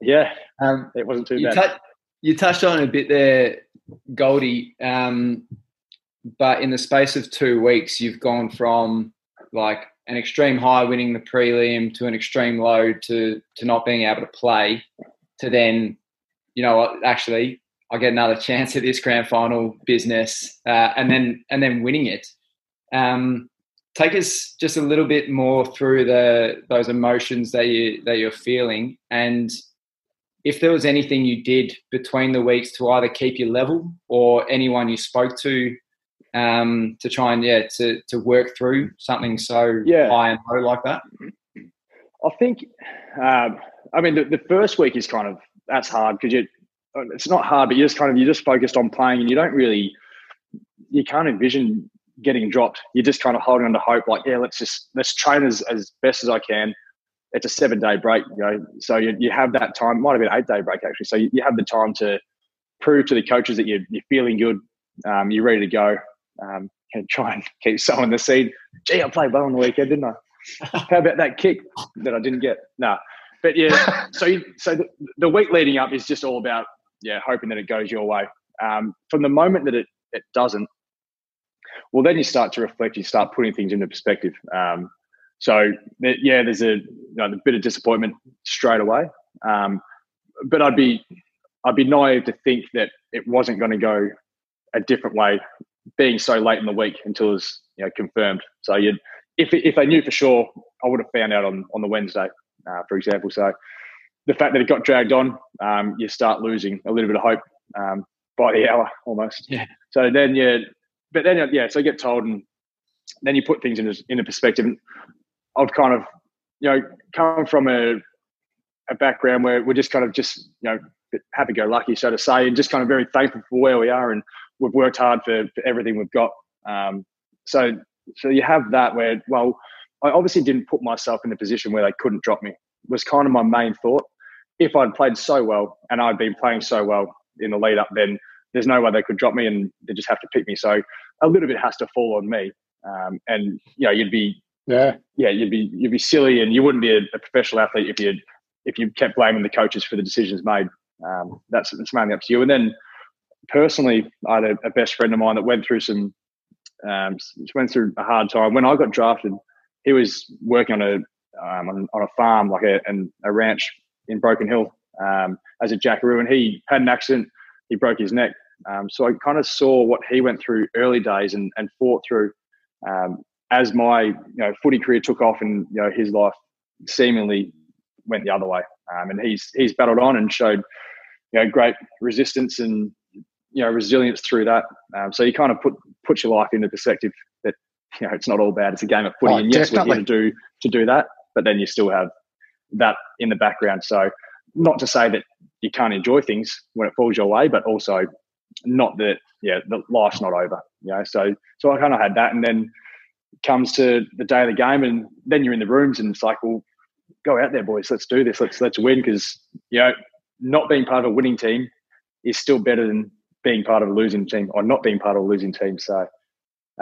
Yeah, um, it wasn't too you bad. T- you touched on a bit there, Goldie. Um, but in the space of two weeks, you've gone from like an extreme high winning the prelim to an extreme low to to not being able to play to then you know actually I get another chance at this grand final business uh, and then and then winning it. Um, take us just a little bit more through the those emotions that you that you're feeling and if there was anything you did between the weeks to either keep your level or anyone you spoke to um, to try and yeah to to work through something so yeah. high and low like that? I think, um, I mean, the, the, first week is kind of that's hard because you it's not hard, but you're just kind of you're just focused on playing and you don't really you can't envision getting dropped. You're just kind of holding on to hope, like yeah, let's just let's train as as best as I can. It's a seven day break, you know, so you, you have that time. Might have been eight day break actually, so you, you have the time to prove to the coaches that you're, you're feeling good, um, you're ready to go, um, and try and keep sowing the seed. Gee, I played well on the weekend, didn't I? How about that kick that I didn't get? No, but yeah. So you, so the, the, week leading up is just all about yeah, hoping that it goes your way. Um, from the moment that it it doesn't, well, then you start to reflect. You start putting things into perspective. Um, so yeah, there's a, you know, a bit of disappointment straight away. Um, but I'd be I'd be naive to think that it wasn't going to go a different way being so late in the week until it was you know confirmed. So you if if they knew for sure, I would have found out on on the Wednesday, uh, for example. So the fact that it got dragged on, um, you start losing a little bit of hope um, by the hour almost. Yeah. So then you, but then yeah, so get told, and then you put things in a perspective. And I've kind of you know come from a a background where we're just kind of just you know happy go lucky, so to say, and just kind of very thankful for where we are and we've worked hard for, for everything we've got. Um, so so you have that where well, I obviously didn't put myself in a position where they couldn't drop me. Was kind of my main thought. If I'd played so well and I'd been playing so well in the lead up, then there's no way they could drop me and they just have to pick me. So a little bit has to fall on me. Um, and you know, you'd be yeah, yeah, you'd be you'd be silly and you wouldn't be a, a professional athlete if you if you kept blaming the coaches for the decisions made. Um, that's it's mainly up to you. And then personally, I had a, a, best friend of mine that went through some, um, went through a hard time. When I got drafted, he was working on a um, on, on, a farm, like a, an, a ranch in Broken Hill, um, as a jackaroo, and he had an accident. He broke his neck. Um, so I kind of saw what he went through early days and, and fought through. Um, as my you know footy career took off, and you know his life seemingly went the other way, um, and he's he's battled on and showed you know great resistance and you know resilience through that. Um, so you kind of put put your life into perspective that you know, it's not all bad. It's a game of footy, Oh, and yes, definitely. we're here to do to do that. But then you still have that in the background. So, not to say that you can't enjoy things when it falls your way, but also not that yeah, the life's not over. You know, so so I kind of had that, and then comes to the day of the game, and then you're in the rooms, and it's like, well, go out there, boys. Let's do this. Let's let's win because you know, not being part of a winning team is still better than being part of a losing team or not being part of a losing team. So,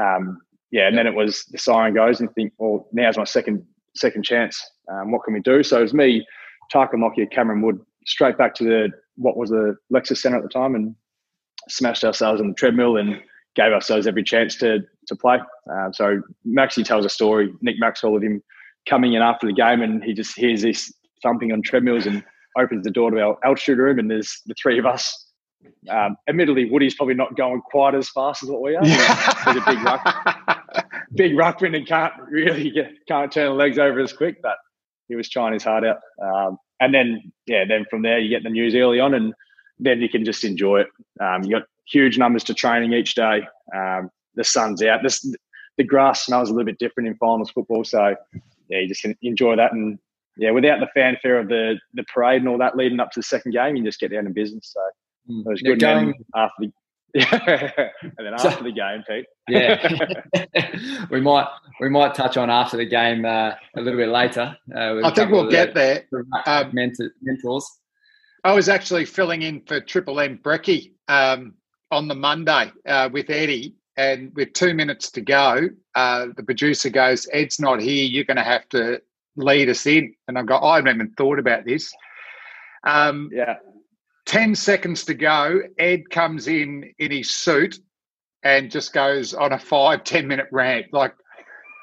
um, yeah, and then it was the siren goes and think, well, now's my second second chance. Um, what can we do? So it was me, Tarkyn Lockyer, Cameron Wood, straight back to the what was the Lexus Centre at the time, and smashed ourselves on the treadmill and gave ourselves every chance to to play. Um, so Maxie tells a story, Nick Maxwell, of him coming in after the game, and he just hears this thumping on treadmills and opens the door to our altitude room, and there's the three of us. Um, admittedly, Woody's probably not going quite as fast as what we are. He's a big ruck, big ruckman and can't really get, can't turn the legs over as quick, but he was trying his heart out. Um, and then, yeah, then from there you get the news early on, and then you can just enjoy it. Um, you got huge numbers to training each day. Um, the sun's out. This, the grass smells a little bit different in finals football, so yeah, you just can enjoy that. And yeah, without the fanfare of the the parade and all that leading up to the second game, you just get down to business. So Mm. it was Now good. Going- after the and then So- after the game, Pete. Yeah, we might we might touch on after the game uh, a little bit later. Uh, with a I think we'll of get the- there. the Um, mentor, mentors. I was actually filling in for Triple M Brecky um, on the Monday uh, with Eddie, and with two minutes to go, uh, the producer goes, "Ed's not here. You're going to have to lead us in." And I go, "I haven't even thought about this." Um, Yeah, 10 seconds to go, Ed comes in in his suit and just goes on a five ten minute rant. Like,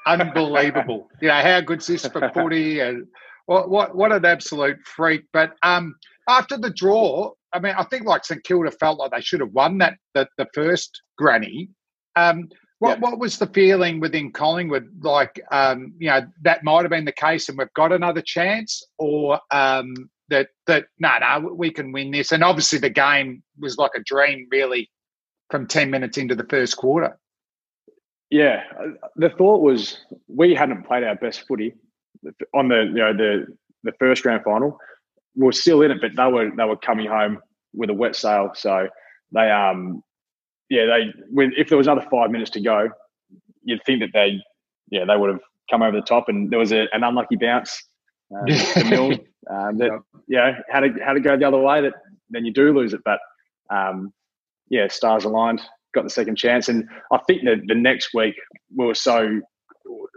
unbelievable. you know, how good's this for footy? And what, what, what an absolute freak. But um, after the draw, I mean, I think like St Kilda felt like they should have won that, the, the first granny. Um, what, Yeah. what was the feeling within Collingwood? Like, um, you know, that might have been the case and we've got another chance, or um, that that no, no, we can win this. And obviously, the game was like a dream, really, from ten minutes into the first quarter. yeah. uh, The thought was we hadn't played our best footy on the you know the the first grand final. We were still in it, but they were they were coming home with a wet sail. So they um yeah they when if there was another five minutes to go, you'd think that they yeah they would have come over the top. And there was a, an unlucky bounce. Um, to Milne, um, that yeah had to had to go the other way. That then you do lose it, but um, yeah, stars aligned, got the second chance, and I think that the next week we were so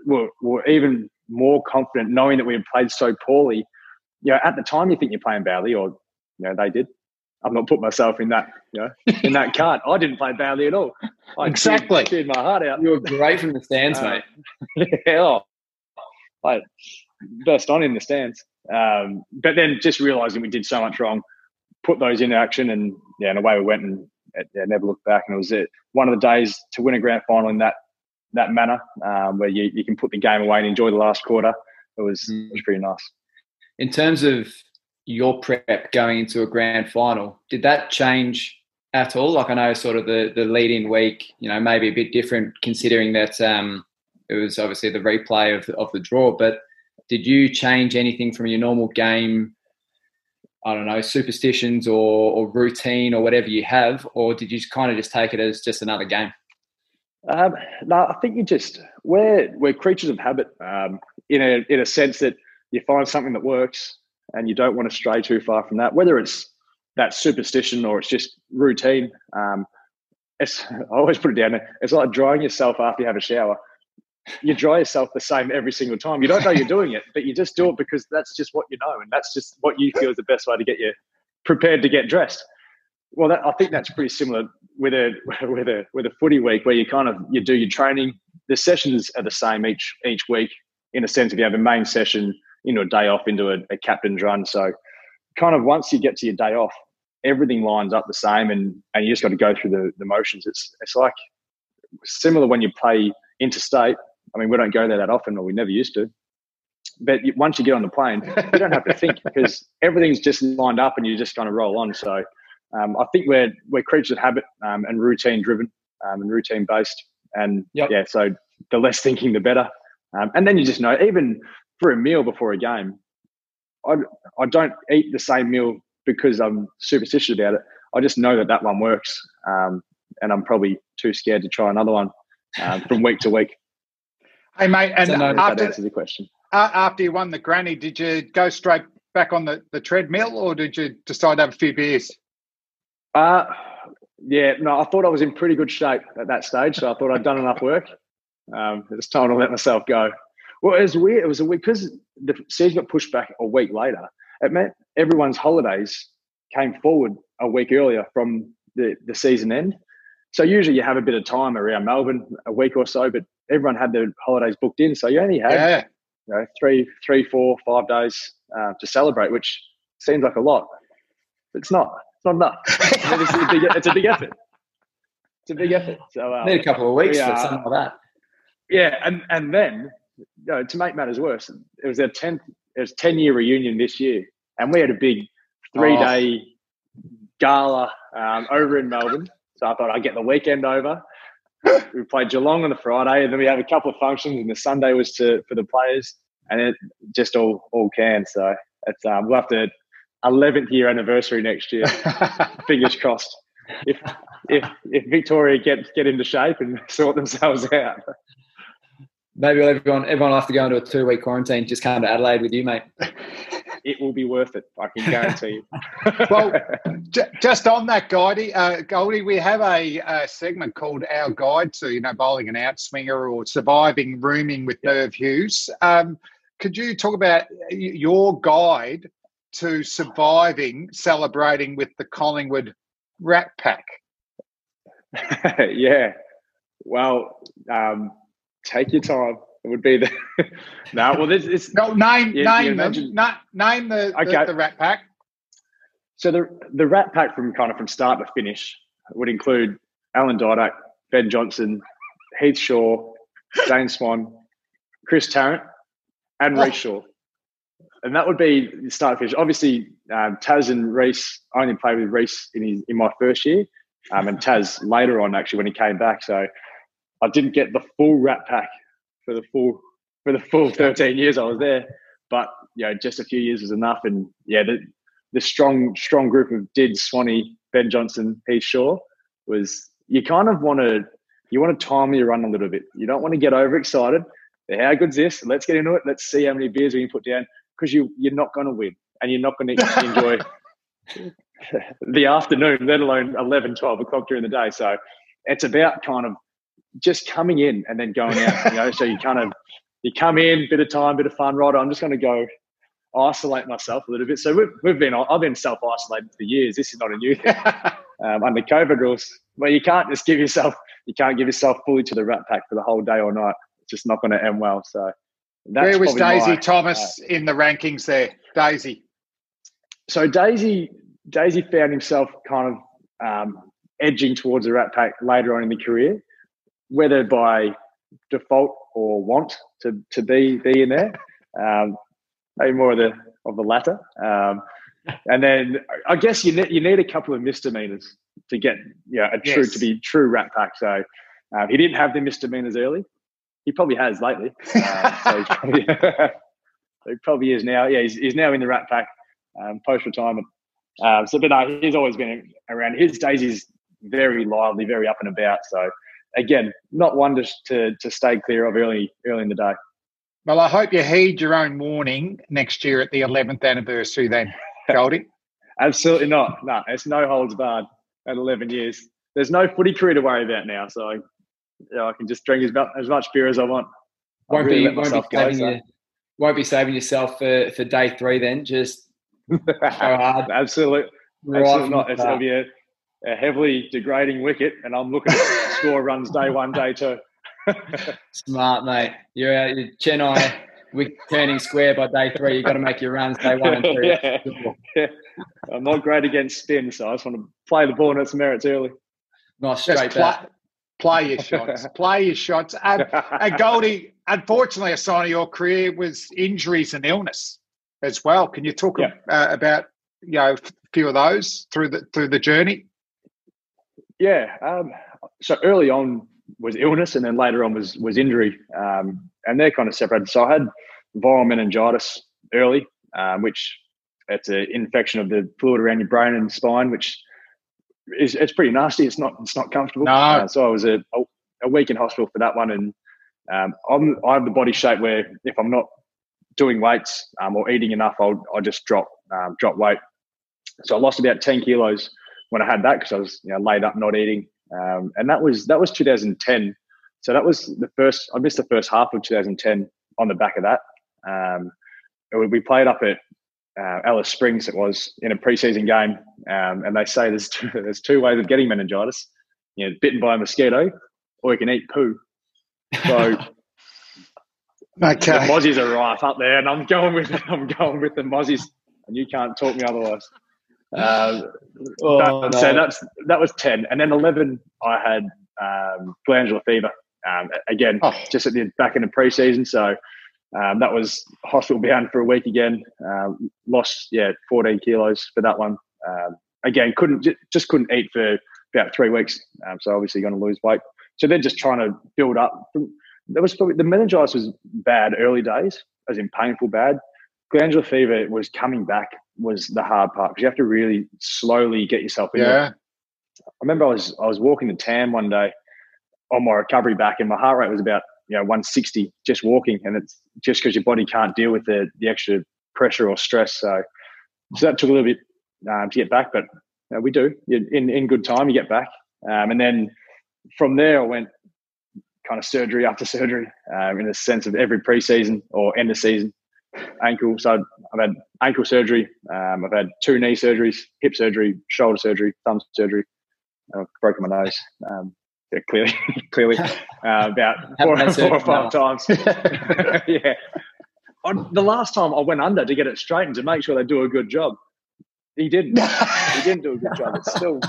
we were, we were even more confident knowing that we had played so poorly. You know, at the time you think you're playing badly, or you know they did. I'm not putting myself in that you know in that cart. I didn't play badly at all. I Exactly. cheered my heart out. You were great from the stands, Uh, mate. yeah, oh, I burst on in the stands. Um, but then just realizing we did so much wrong, put those into action, and yeah, and away we went, and yeah, never looked back. And it was it one of the days to win a grand final in that that manner, um, where you, you can put the game away and enjoy the last quarter. It was it was pretty nice. In terms of your prep going into a grand final, did that change at all? Like I know sort of the the lead in week, you know, maybe a bit different considering that um, it was obviously the replay of the, of the draw. But did you change anything from your normal game? I don't know, superstitions or, or routine or whatever you have, or did you kind of just take it as just another game? Um, no, I think you just we're we're creatures of habit um, in a in a sense that you find something that works and you don't want to stray too far from that. Whether it's that superstition or it's just routine, um, it's I always put it down. It's like drying yourself after you have a shower. You dry yourself the same every single time. You don't know you're doing it, but you just do it because that's just what you know, and that's just what you feel is the best way to get you prepared to get dressed. Well, that, I think that's pretty similar with a with a with a footy week where you kind of you do your training. The sessions are the same each each week in a sense. If you have a main session into a day off into a, a captain's run, so kind of once you get to your day off, everything lines up the same, and and you just got to go through the, the motions. It's it's like similar when you play interstate. I mean, we don't go there that often, or we never used to. But once you get on the plane, you don't have to think because everything's just lined up, and you're just going to roll on. So um, I think we're we're creatures of habit um, and routine driven um, and routine based. And Yep. yeah, so the less thinking, the better. Um, and then you just know, even for a meal before a game, I, I don't eat the same meal because I'm superstitious about it. I just know that that one works. Um, and I'm probably too scared to try another one um, from week to week. Hey, mate, and So after, that answers the question. after you won the granny, did you go straight back on the, the treadmill or did you decide to have a few beers? Uh, yeah, no, I thought I was in pretty good shape at that stage, so I thought I'd done enough work. Um, it was time to let myself go. Well, it was weird. It was a week because the season got pushed back a week later. It meant everyone's holidays came forward a week earlier from the, the season end. So usually you have a bit of time around Melbourne, a week or so, but everyone had their holidays booked in. So you only had Yeah. you know, three, three, four, five days uh, to celebrate, which seems like a lot. But it's not. It's not enough. it's, a big, it's a big effort. It's a big effort. So um, Need a couple of weeks we, for uh, something like that. yeah, and and then you know, to make matters worse, it was their tenth. It was ten year reunion this year, and we had a big three day gala um, over in Melbourne. So I thought I'd get the weekend over. we played Geelong on the Friday, and then we have a couple of functions, and the Sunday was to for the players, and it just all all canned. So it's um, we'll have to eleventh year anniversary next year. Fingers crossed. If if if Victoria get get into shape and sort themselves out. Maybe everyone everyone will have to go into a two week quarantine. Just come to Adelaide with you, mate. It will be worth it. I can guarantee you. Well, J- just on that, Goldie, uh, Goldie, we have a, uh segment called Our Guide to, you know, bowling an outswinger or surviving rooming with Merv Hughes. Um, could you talk about your guide to surviving celebrating with the Collingwood Rat Pack? yeah. Well, um, take your time. It would be the no. Well, this is No, name You- you name them. imagine- Na- name the, the, Rat Pack. so the the Rat Pack from kind of from start to finish would include Alan Didak, Ben Johnson, Heath Shaw, Dane Swan, Chris Tarrant, and Oh. Rhyce Shaw. And that would be the start to finish. Obviously, um, Taz and Rhyce. I only played with Rhyce in his, in my first year, um, and Taz later on actually when he came back. So I didn't get the full Rat Pack for the full for the full 13 years I was there. But you know, just a few years was enough. And yeah, the the strong strong group of Did, Swanee, Ben Johnson, Heath Shaw was you kind of want to you want to time your run a little bit. You don't want to get overexcited. How good's this? Let's get into it. Let's see how many beers we can put down because you you're not going to win and you're not going to enjoy the afternoon, let alone 11, 12 o'clock during the day. So it's about kind of just coming in and then going out. You know, so you kind of you come in, bit of time, bit of fun. Right, I'm just going to go isolate myself a little bit. So we've, we've been I've been self isolated for years. This is not a new thing um, under COVID rules. Where you can't just give yourself you can't give yourself fully to the Rat Pack for the whole day or night. It's just not going to end well. So that's Where was Daisy my- Thomas in the rankings there? Daisy. so Daisy Daisy found himself kind of um, edging towards the Rat Pack later on in the career, whether by default or want to to be be in there. Um, maybe more of the of the latter. Um, and then I guess you need you need a couple of misdemeanors to get yeah a true Yes. to be true Rat Pack. So um, he didn't have the misdemeanors early. He probably has lately. Um, so probably, he probably is now. Yeah, he's, he's now in the Rat Pack um, post retirement. Um, so, but no, he's always been around. His days is very lively, very up and about. So, again, not one to, to to stay clear of early early in the day. Well, I hope you heed your own warning next year at the 11th anniversary then, Goldie. Absolutely not. No, it's no holds barred at 11 years. There's no footy career to worry about now. So, you know, I can just drink as, as much beer as I want. Won't really be won't be go, saving so- you, won't be saving yourself for, for day three. Then just go hard. Absolutely. right Absolutely from not. It's going to start. be a, a heavily degrading wicket, and I'm looking at score runs day one, day two. Smart, mate. You're out. You're Chennai. We're turning square by day three. You've got to make your runs day one and two. Yeah. Yeah. I'm not great against spin, so I just want to play the ball on its merits early. Nice straight play, back. play your shots. play your shots. And, and Goldie, unfortunately, a sign of your career was injuries and illness as well. Can you talk Yeah. uh, about you know a few of those through the through the journey? Yeah. Um, so early on, was illness, and then later on was was injury, um, and they're kind of separated. So I had viral meningitis early, um, which it's an infection of the fluid around your brain and spine, which is it's pretty nasty. It's not it's not comfortable. No. Uh, so I was a, a, a week in hospital for that one, and um, I'm I have the body shape where if I'm not doing weights um, or eating enough, I'll I just drop um, drop weight. So I lost about ten kilos when I had that because I was you know laid up not eating, um, and that was that was 2010. So that was the first. I missed the first half of 2010 on the back of that. Um, we played up at uh, Alice Springs. It was in a preseason game, um, and they say there's two, there's two ways of getting meningitis. You know, bitten by a mosquito, or you can eat poo. So Okay. the mozzies are rife up there, and I'm going with I'm going with the mozzies, and you can't talk me otherwise. Um, Oh, that- no. So that's that was ten, and then eleven, I had um, glandular fever. Um, again, Oh. just at the back in the preseason, so um, that was hospital bound for a week again. Um, lost yeah, fourteen kilos for that one. Um, again, couldn't just couldn't eat for about three weeks. Um, so obviously going to lose weight. So they're just trying to build up. There was probably the meningitis was bad early days, as in painful bad. Glandular fever was coming back was the hard part because you have to really slowly get yourself in. there. Yeah. I remember I was I was walking the Tan one day on my recovery back, and my heart rate was about you know 160 just walking, and it's just because your body can't deal with the the extra pressure or stress. So so that took a little bit um, to get back, but you know, we do in in good time. You get back, um, and then from there I went kind of surgery after surgery um, in the sense of every preseason or end of season ankle. So I've had ankle surgery. Um, I've had two knee surgeries, hip surgery, shoulder surgery, thumb surgery. I've broken my nose. Um, yeah, clearly, clearly, uh, about four, four or five times. yeah. On, the last time I went under to get it straightened to make sure they do a good job, he didn't. he didn't do a good job. It's still.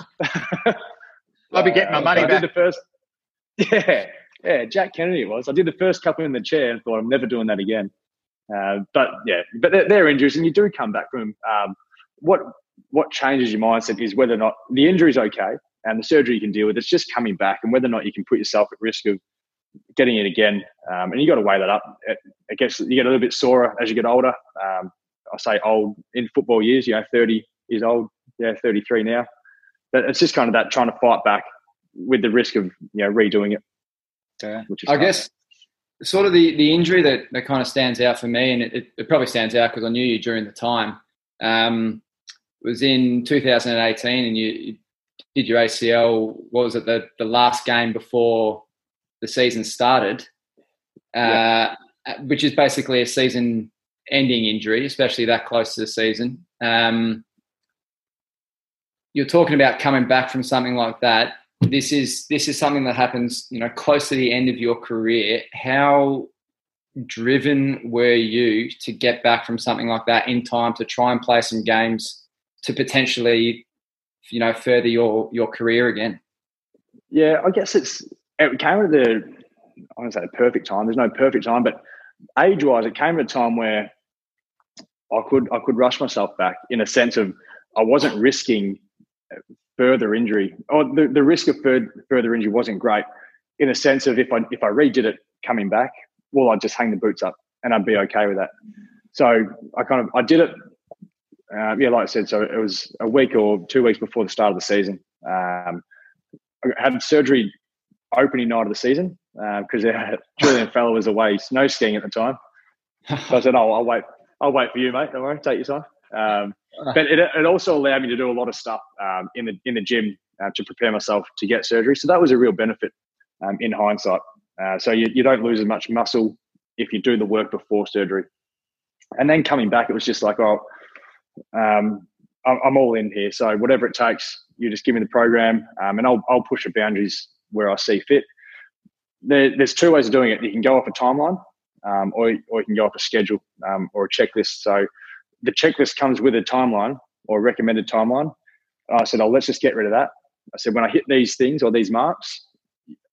I'll be getting my Uh, money I back. did the first. Yeah, yeah. Jack Kennedy it was. I did the first couple in the chair and thought I'm never doing that again. Uh, but yeah, but they're, they're injuries, and you do come back from. Um, what what changes your mindset is whether or not the injury is okay and the surgery you can deal with. It's just coming back, and whether or not you can put yourself at risk of getting it again. Um, and you got to weigh that up. It- I guess you get a little bit sorer as you get older. Um, I say old in football years, you know, 30 years old, yeah, 33 now. But it's just kind of that trying to fight back with the risk of you know redoing it. Yeah. Which is I guess sort of the, the injury that, that kind of stands out for me, and it, it, probably stands out because I knew you during the time, um, was in 2018, and you, you did your ACL. What was it the the last game before the season started? Uh, Which is basically a season-ending injury, especially that close to the season. Um, you're talking about coming back from something like that this is this is something that happens you know close to the end of your career how driven were you to get back from something like that in time to try and play some games to potentially you know further your your career again Yeah, I guess it's it came at the I don't say the perfect time. There's no perfect time, but age wise, it came at a time where I could I could rush myself back in a sense of I wasn't risking further injury. Or the, the risk of further, injury wasn't great in a sense of if I if I redid it coming back, well I'd just hang the boots up and I'd be okay with that. So I kind of I did it. Uh, yeah, like I said, so it was a week or two weeks before the start of the season. Um, I had surgery opening night of the season because Julian Feller was away snow skiing at the time. So I said, "Oh, I'll wait. I'll wait for you, mate. Don't worry. Take your time." Um, but it, it also allowed me to do a lot of stuff um, in the in the gym uh, to prepare myself to get surgery. So that was a real benefit um, in hindsight. Uh, so you, you don't lose as much muscle if you do the work before surgery. And then coming back, it was just like, oh, um, I'm, all in here. So whatever it takes, you just give me the program, um, and I'll I'll push the boundaries where I see fit. There, there's two ways of doing it. You can go off a timeline, um, or or you can go off a schedule um, or a checklist. So the checklist comes with a timeline or recommended timeline. I said, oh, let's just get rid of that. I said, when I hit these things or these marks,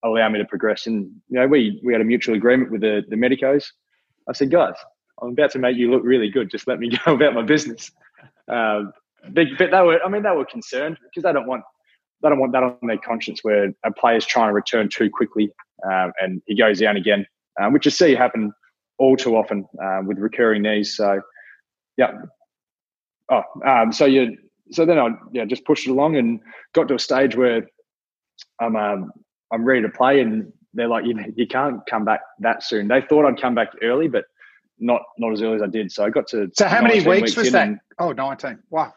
allow me to progress. And you know, we we had a mutual agreement with the the medicos. I said, guys, I'm about to make you look really good. Just let me go about my business. Um, but, they were, I mean, they were concerned because they don't want they don't want that on their conscience where a player's trying to return too quickly um, and he goes down again, um, which you see happen all too often um, with recurring knees. So, yeah. Oh, um, so you so then I yeah just pushed it along and got to a stage where I'm um, I'm ready to play, and they're like, you you can't come back that soon. They thought I'd come back early, but not not as early as I did. So I got to. So how many weeks, weeks was that? Oh, 19. Wow.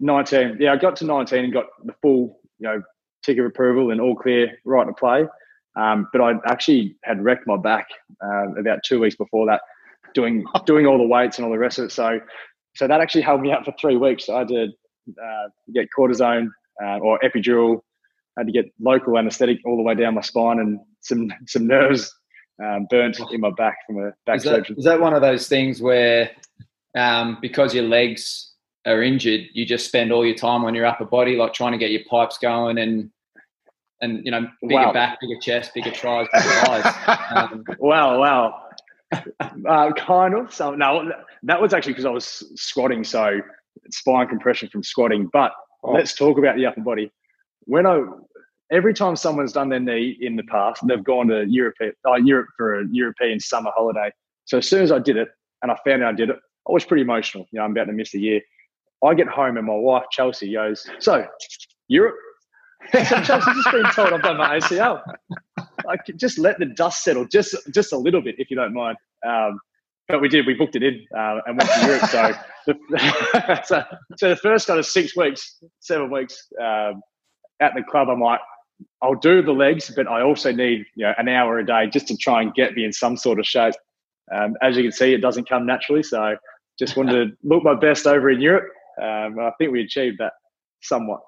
19. Yeah, I got to 19 and got the full, you know, tick of approval and all clear, right to play. Um, but I actually had wrecked my back uh, about two weeks before that, doing doing all the weights and all the rest of it. So, so that actually held me out for three weeks. So I had to uh, get cortisone uh, or epidural. I had to get local anaesthetic all the way down my spine and some some nerves um, burnt in my back from a back is that. Is that one of those things where um, because your legs are injured, you just spend all your time on your upper body, like trying to get your pipes going and and you know bigger wow. back, bigger chest, bigger tries, bigger eyes. Um, wow, wow. Uh, kind of. So no, that was actually because I was squatting, so spine compression from squatting. But oh. let's talk about the upper body. When I every time someone's done their knee in the past, they've gone to Europe, uh, Europe for a European summer holiday. So as soon as I did it, and I found out I did it, I was pretty emotional. You know, I'm about to miss a year. I get home and my wife Chelsea goes, "So, Europe." so Chelsea's just been told I've done my ACL. Like, just let the dust settle, just just a little bit, if you don't mind. Um, but we did. We booked it in uh, and went to Europe. So the, so, so the first kind of six weeks, seven weeks um, at the club, I'm like, I'll do the legs, but I also need you know an hour a day just to try and get me in some sort of shape. Um, as you can see, it doesn't come naturally. So just wanted to look my best over in Europe. Um, I think we achieved that somewhat.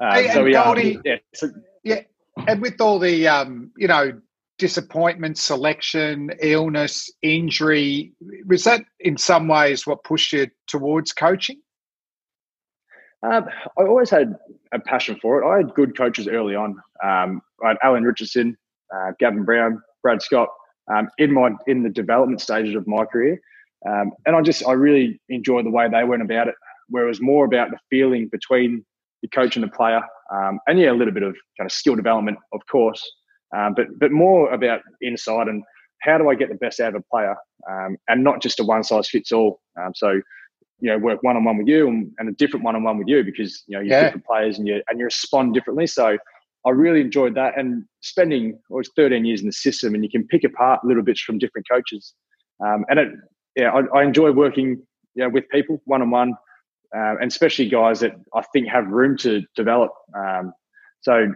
Um, hey, so we Goldie, yeah, so, yeah, and with all the um, you know disappointment, selection, illness, injury, was that in some ways what pushed you towards coaching? Um, I always had a passion for it. I had good coaches early on. Um, I had Alan Richardson, uh, Gavin Brown, Brad Scott um, in my in the development stages of my career, um, and I just I really enjoyed the way they went about it, where it was more about the feeling between the coach and the player, um, and yeah, a little bit of kind of skill development, of course, um, but but more about inside and how do I get the best out of a player, and not just a one size fits all. so you know work one on one with you and, and, a different one on one with you because you know you're yeah. different players and you and you respond differently. So I really enjoyed that and spending well, was 13 years in the system and you can pick apart little bits from different coaches. Um, and it, yeah, I, I, enjoy working you know, with people one on one, and especially guys that I think have room to develop. Um, so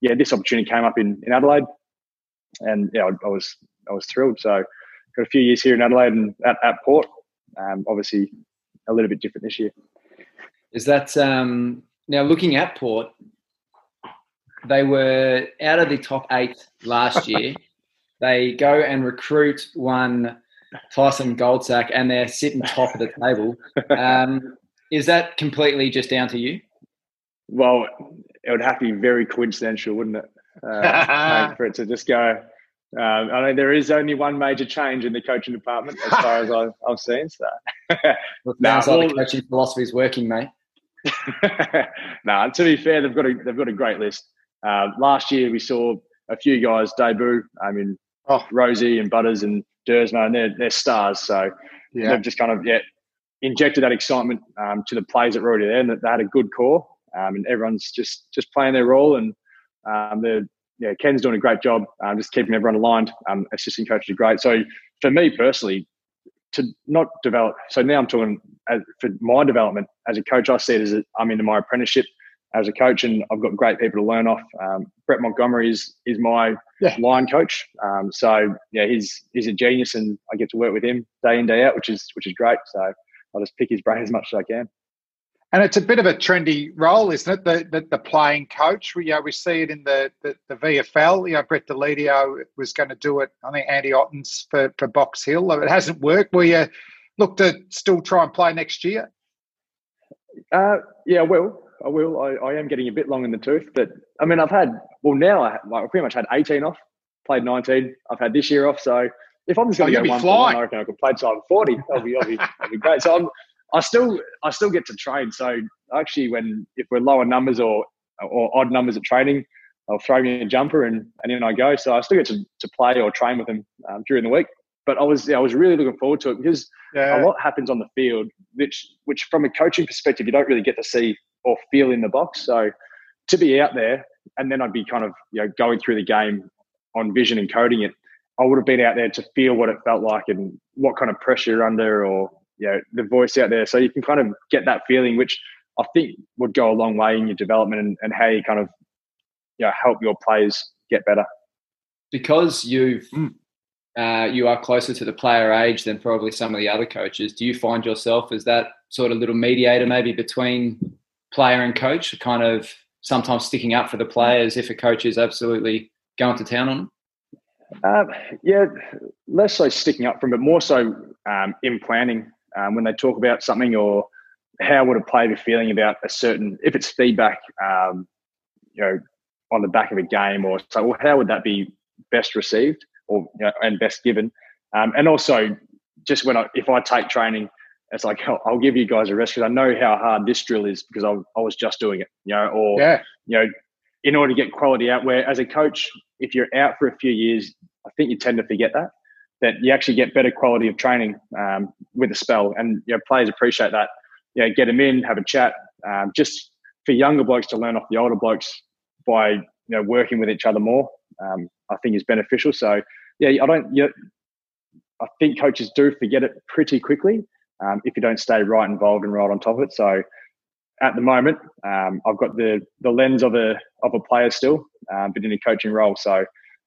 yeah, this opportunity came up in, in Adelaide, and yeah, I, I, was I was thrilled. So got a few years here in Adelaide and at, at Port. Um, obviously, a little bit different this year. Is that um, now looking at Port? They were out of the top eight last year. they go and recruit one Tyson Goldsack, and they're sitting top of the table. Um, is that completely just down to you? Well, it would have to be very coincidental, wouldn't it, uh, for it to just go um, I mean, there is only one major change in the coaching department as far as I've, I've seen. So, well, sounds like the coaching philosophy is working, mate. no, to be fair, they've got a they've got a great list. Uh, last year, we saw a few guys debut. I mean, oh. Rozee and Butters and Duursma, and they're they're stars. So yeah. they've just kind of yeah injected that excitement um, to the players that were already there, and that they had a good core, um, and everyone's just just playing their role, and um, yeah, Ken's doing a great job, um, just keeping everyone aligned. Um, assistant coaches are great. So for me personally, to not develop. So now I'm talking as, for my development as a coach. I see it as a, I'm into my apprenticeship as a coach, and I've got great people to learn off. Um, Brett Montgomery is is my yeah. line coach. Um, so yeah, he's he's a genius, and I get to work with him day in day out, which is which is great. So I'll just pick his brain as much as I can. And it's a bit of a trendy role, isn't it? The the, the playing coach. We you know, we see it in the, the, the VFL. You know, Brett Deledio was going to do it. I think Andy Ottens for, for Box Hill. It hasn't worked. Will you look to still try and play next year? Uh, yeah, I will. I will. I, I am getting a bit long in the tooth, but I mean, I've had well now. I like, pretty much had 18 off. Played 19. I've had this year off. So if I'm just going to oh, go one, one, I reckon I could play till I'm 40. That'll be, that'll be, that'll be great. So I'm I still I still get to train. So actually, when if we're lower numbers or or odd numbers at training, I'll throw me a jumper and, and in I go. So I still get to, to play or train with them um, during the week. But I was yeah, I was really looking forward to it because yeah. a lot happens on the field, which which from a coaching perspective you don't really get to see or feel in the box. So to be out there and then I'd be kind of you know going through the game on vision and coding it. I would have been out there to feel what it felt like and what kind of pressure you're under or you know the voice out there. So you can kind of get that feeling, which I think would go a long way in your development and, and how you kind of you know help your players get better. Because you've mm. uh, you are closer to the player age than probably some of the other coaches. Do you find yourself as that sort of little mediator, maybe between player and coach, kind of sometimes sticking up for the players if a coach is absolutely going to town on them? Um, yeah, less so sticking up from, but more so um, in planning um, when they talk about something or how would a player be feeling about a certain if it's feedback, um, you know, on the back of a game or so. Well, how would that be best received or you know, and best given? Um, and also, just when I if I take training, it's like I'll, I'll give you guys a rest because I know how hard this drill is because I, I was just doing it, you know, or yeah. you know, in order to get quality out. Where as a coach, if you're out for a few years, I think you tend to forget that that you actually get better quality of training um, with a spell, and you know, players appreciate that. You know, get them in, have a chat, um, just for younger blokes to learn off the older blokes by you know working with each other more. Um, I think is beneficial. So yeah, I don't. You know, I think coaches do forget it pretty quickly um, if you don't stay right involved and right on top of it. So at the moment, um, I've got the the lens of a of a player still, um, but in a coaching role. So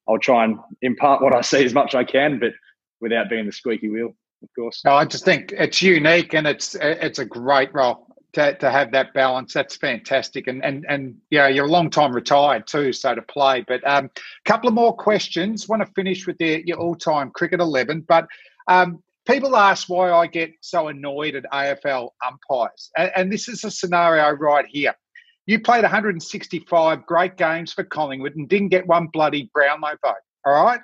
I'll try and impart what I see as much as I can, but without being the squeaky wheel, of course. No, I just think it's unique and it's it's a great role to, to have that balance. That's fantastic, and and and yeah, you're a long time retired too, so to play. But a um, couple of more questions. Want to finish with the, your all time cricket eleven, but. Um, people ask why I get so annoyed at AFL umpires. And, and, this is a scenario right here. You played 165 great games for Collingwood and didn't get one bloody Brownlow vote. All right.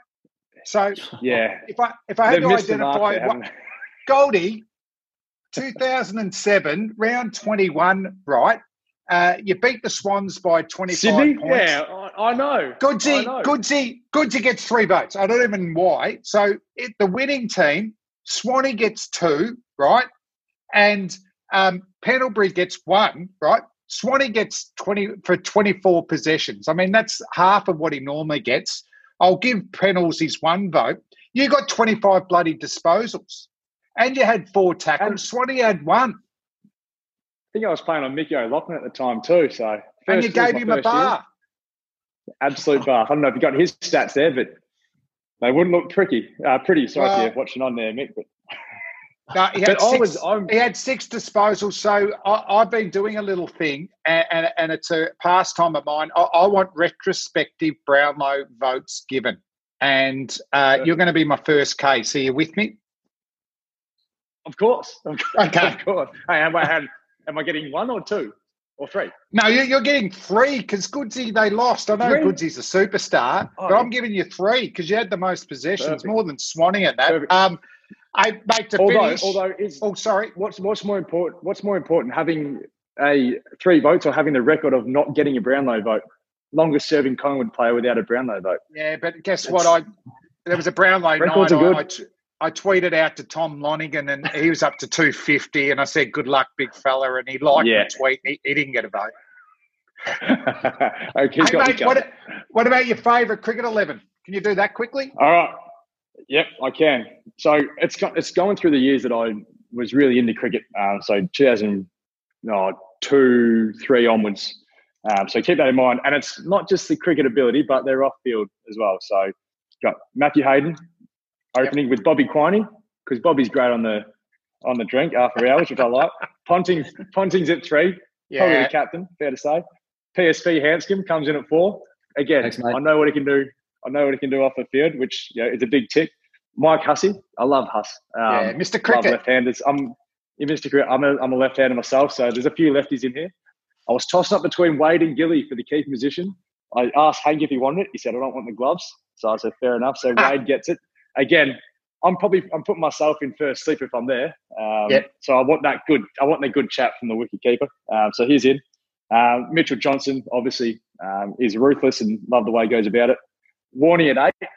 So yeah, if I if I had to identify what, Goldie, 2007 round 21, right? Uh, you beat the Swans by 25 Sydney? points. Yeah, I, I know. Goodsy, I know. Goodsy, Goodsy gets three votes. I don't even know why. So it, the winning team Swanee gets two, right? And um, Pendlebury gets one, right? Swanee gets 20 for 24 possessions. I mean, that's half of what he normally gets. I'll give Pendles his one vote. You got 25 bloody disposals. And you had four tackles. And Swanee had one. I think I was playing on Mickey O'Loughlin at the time too. So and you gave him a bar. Year. Absolute bar. I don't know if you got his stats there, but they wouldn't look tricky, uh, pretty. Sorry well, if you're watching on there, Mick. But, no, he, had six, was, he had six disposals. So I, have been doing a little thing, and, and, and it's a pastime of mine. I, I, want retrospective Brownlow votes given. And uh, you're going to be my first case. Are you with me? Of course. Okay. of course. Hey, am, I, am I getting one or two? Or three? No, you're getting three because Goodsy they lost. I know three? Goodsy's a superstar, oh, but I'm giving you three because you had the most possessions, Perfect. more than Swanee at that. Perfect. Um, I mate to although, finish. Although, is, oh, sorry. What's what's more important? What's more important, having a three votes or having the record of not getting a Brownlow vote? Longest serving Collingwood player without a Brownlow vote. Yeah, but guess what? I there was a Brownlow night. I, I tweeted out to Tom Lonergan and he was up to 250 and I said, good luck, big fella. And he liked yeah. the tweet. He, he, didn't get a vote. okay, hey, mate, what, what about your favourite cricket 11? Can you do that quickly? All right. Yep, I can. So it's it's going through the years that I was really into cricket. Um, so 2002, three onwards. Um, so keep that in mind. And it's not just the cricket ability, but they're off field as well. So got Matthew Hayden, opening yep. with Bobby Quiney because Bobby's great on the on the drink after hours, which I like. Ponting's Ponting's at three, yeah. probably the captain, fair to say. PSV Handscomb comes in at four. Again, Thanks, I know what he can do. I know what he can do off the field, which you know, is a big tick. Mike Hussey, I love Huss. Um, yeah, Mr. Cricket. left-handers. I'm yeah, Mr. Cricket. I'm a, I'm a left-hander myself, so there's a few lefties in here. I was tossed up between Wade and Gilly for the keeper position. I asked Hank if he wanted it. He said, "I don't want the gloves." So I said, "Fair enough." So Wade gets it again, I'm probably I'm putting myself in first slip if I'm there. Um, yep. So I want that good I want the good chat from the wicket keeper. Um, so he's in. Uh, Mitchell Johnson, obviously, um, is ruthless and love the way he goes about it. Warney at eight,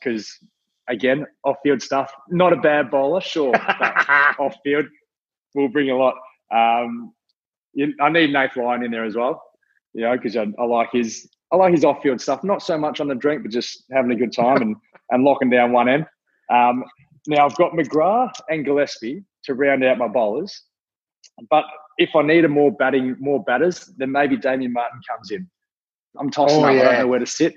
because um, again, off field stuff, not a bad bowler, sure, but off field will bring a lot. Um, I need Nath Lyon in there as well, you know, because I, I, like his I like his off field stuff. Not so much on the drink, but just having a good time and and locking down one end. Um, now I've got McGrath and Gillespie to round out my bowlers, but if I need a more batting, more batters, then maybe Damien Martyn comes in. I'm tossing oh, up. Yeah. I don't know where to sit.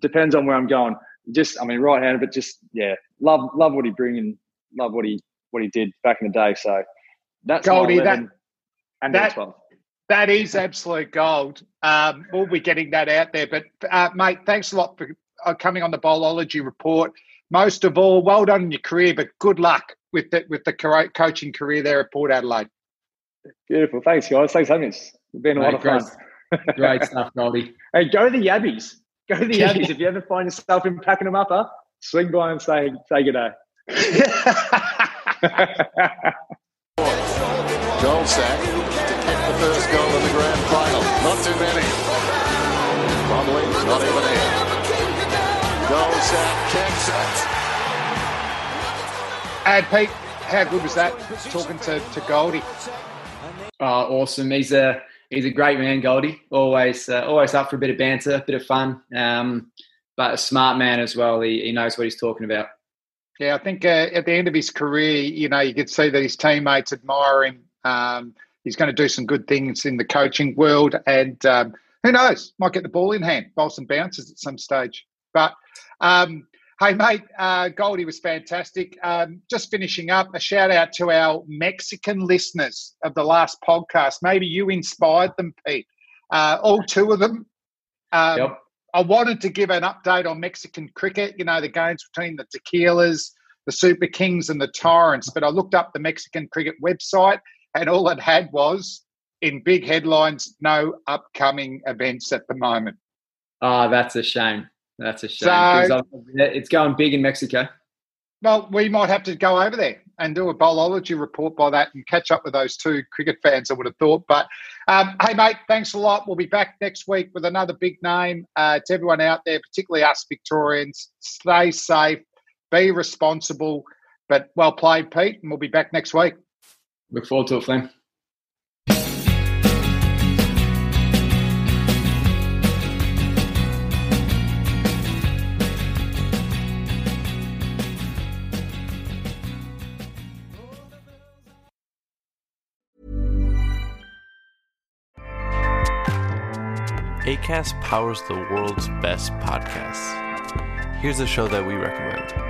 Depends on where I'm going. Just, I mean, right handed, but just yeah, love love what he bring and love what he what he did back in the day. So that's Goldie. That and that, 12. That is absolute gold. Um, we'll be getting that out there. But uh, mate, thanks a lot for uh, coming on the Bowlology report. Most of all, well done in your career, but good luck with the, with the coaching career there at Port Adelaide. Beautiful. Thanks, guys. Thanks for having us. It's been a lot of fun. Great stuff, Goldie. Hey, go to the Yabbies. Go to the Yabbies. if you ever find yourself in Pakenham Upper, huh? swing by and say say good day. Goldsack to kick the first goal in the grand final. Not too many. Probably not even here. Goal sack kicks it. And Pete, how good was that? Talking to, to Goldie. Oh, awesome! He's a he's a great man, Goldie. Always uh, always up for a bit of banter, a bit of fun. Um, but a smart man as well. He, he knows what he's talking about. Yeah, I think uh, at the end of his career, you know, you could see that his teammates admire him. Um, he's going to do some good things in the coaching world, and um, who knows, might get the ball in hand, bowl some bounces at some stage. But um, Hey, mate, uh, Goldie was fantastic. Um, just finishing up, a shout out to our Mexican listeners of the last podcast. Maybe you inspired them, Pete. Uh, all two of them. Um, yep. I wanted to give an update on Mexican cricket, you know, the games between the Tequilas, the Super Kings, and the Tyrants. But I looked up the Mexican cricket website, and all it had was, in big headlines, no upcoming events at the moment. Oh, that's a shame. That's a shame. So, it's going big in Mexico. Well, we might have to go over there and do a bowlology report by that and catch up with those two cricket fans, I would have thought. But um, hey, mate, thanks a lot. We'll be back next week with another big name. Uh, to everyone out there, particularly us Victorians, stay safe, be responsible. But well played, Pete, and we'll be back next week. Look forward to it, Flem. ACAST powers the world's best podcasts. Here's a show that we recommend.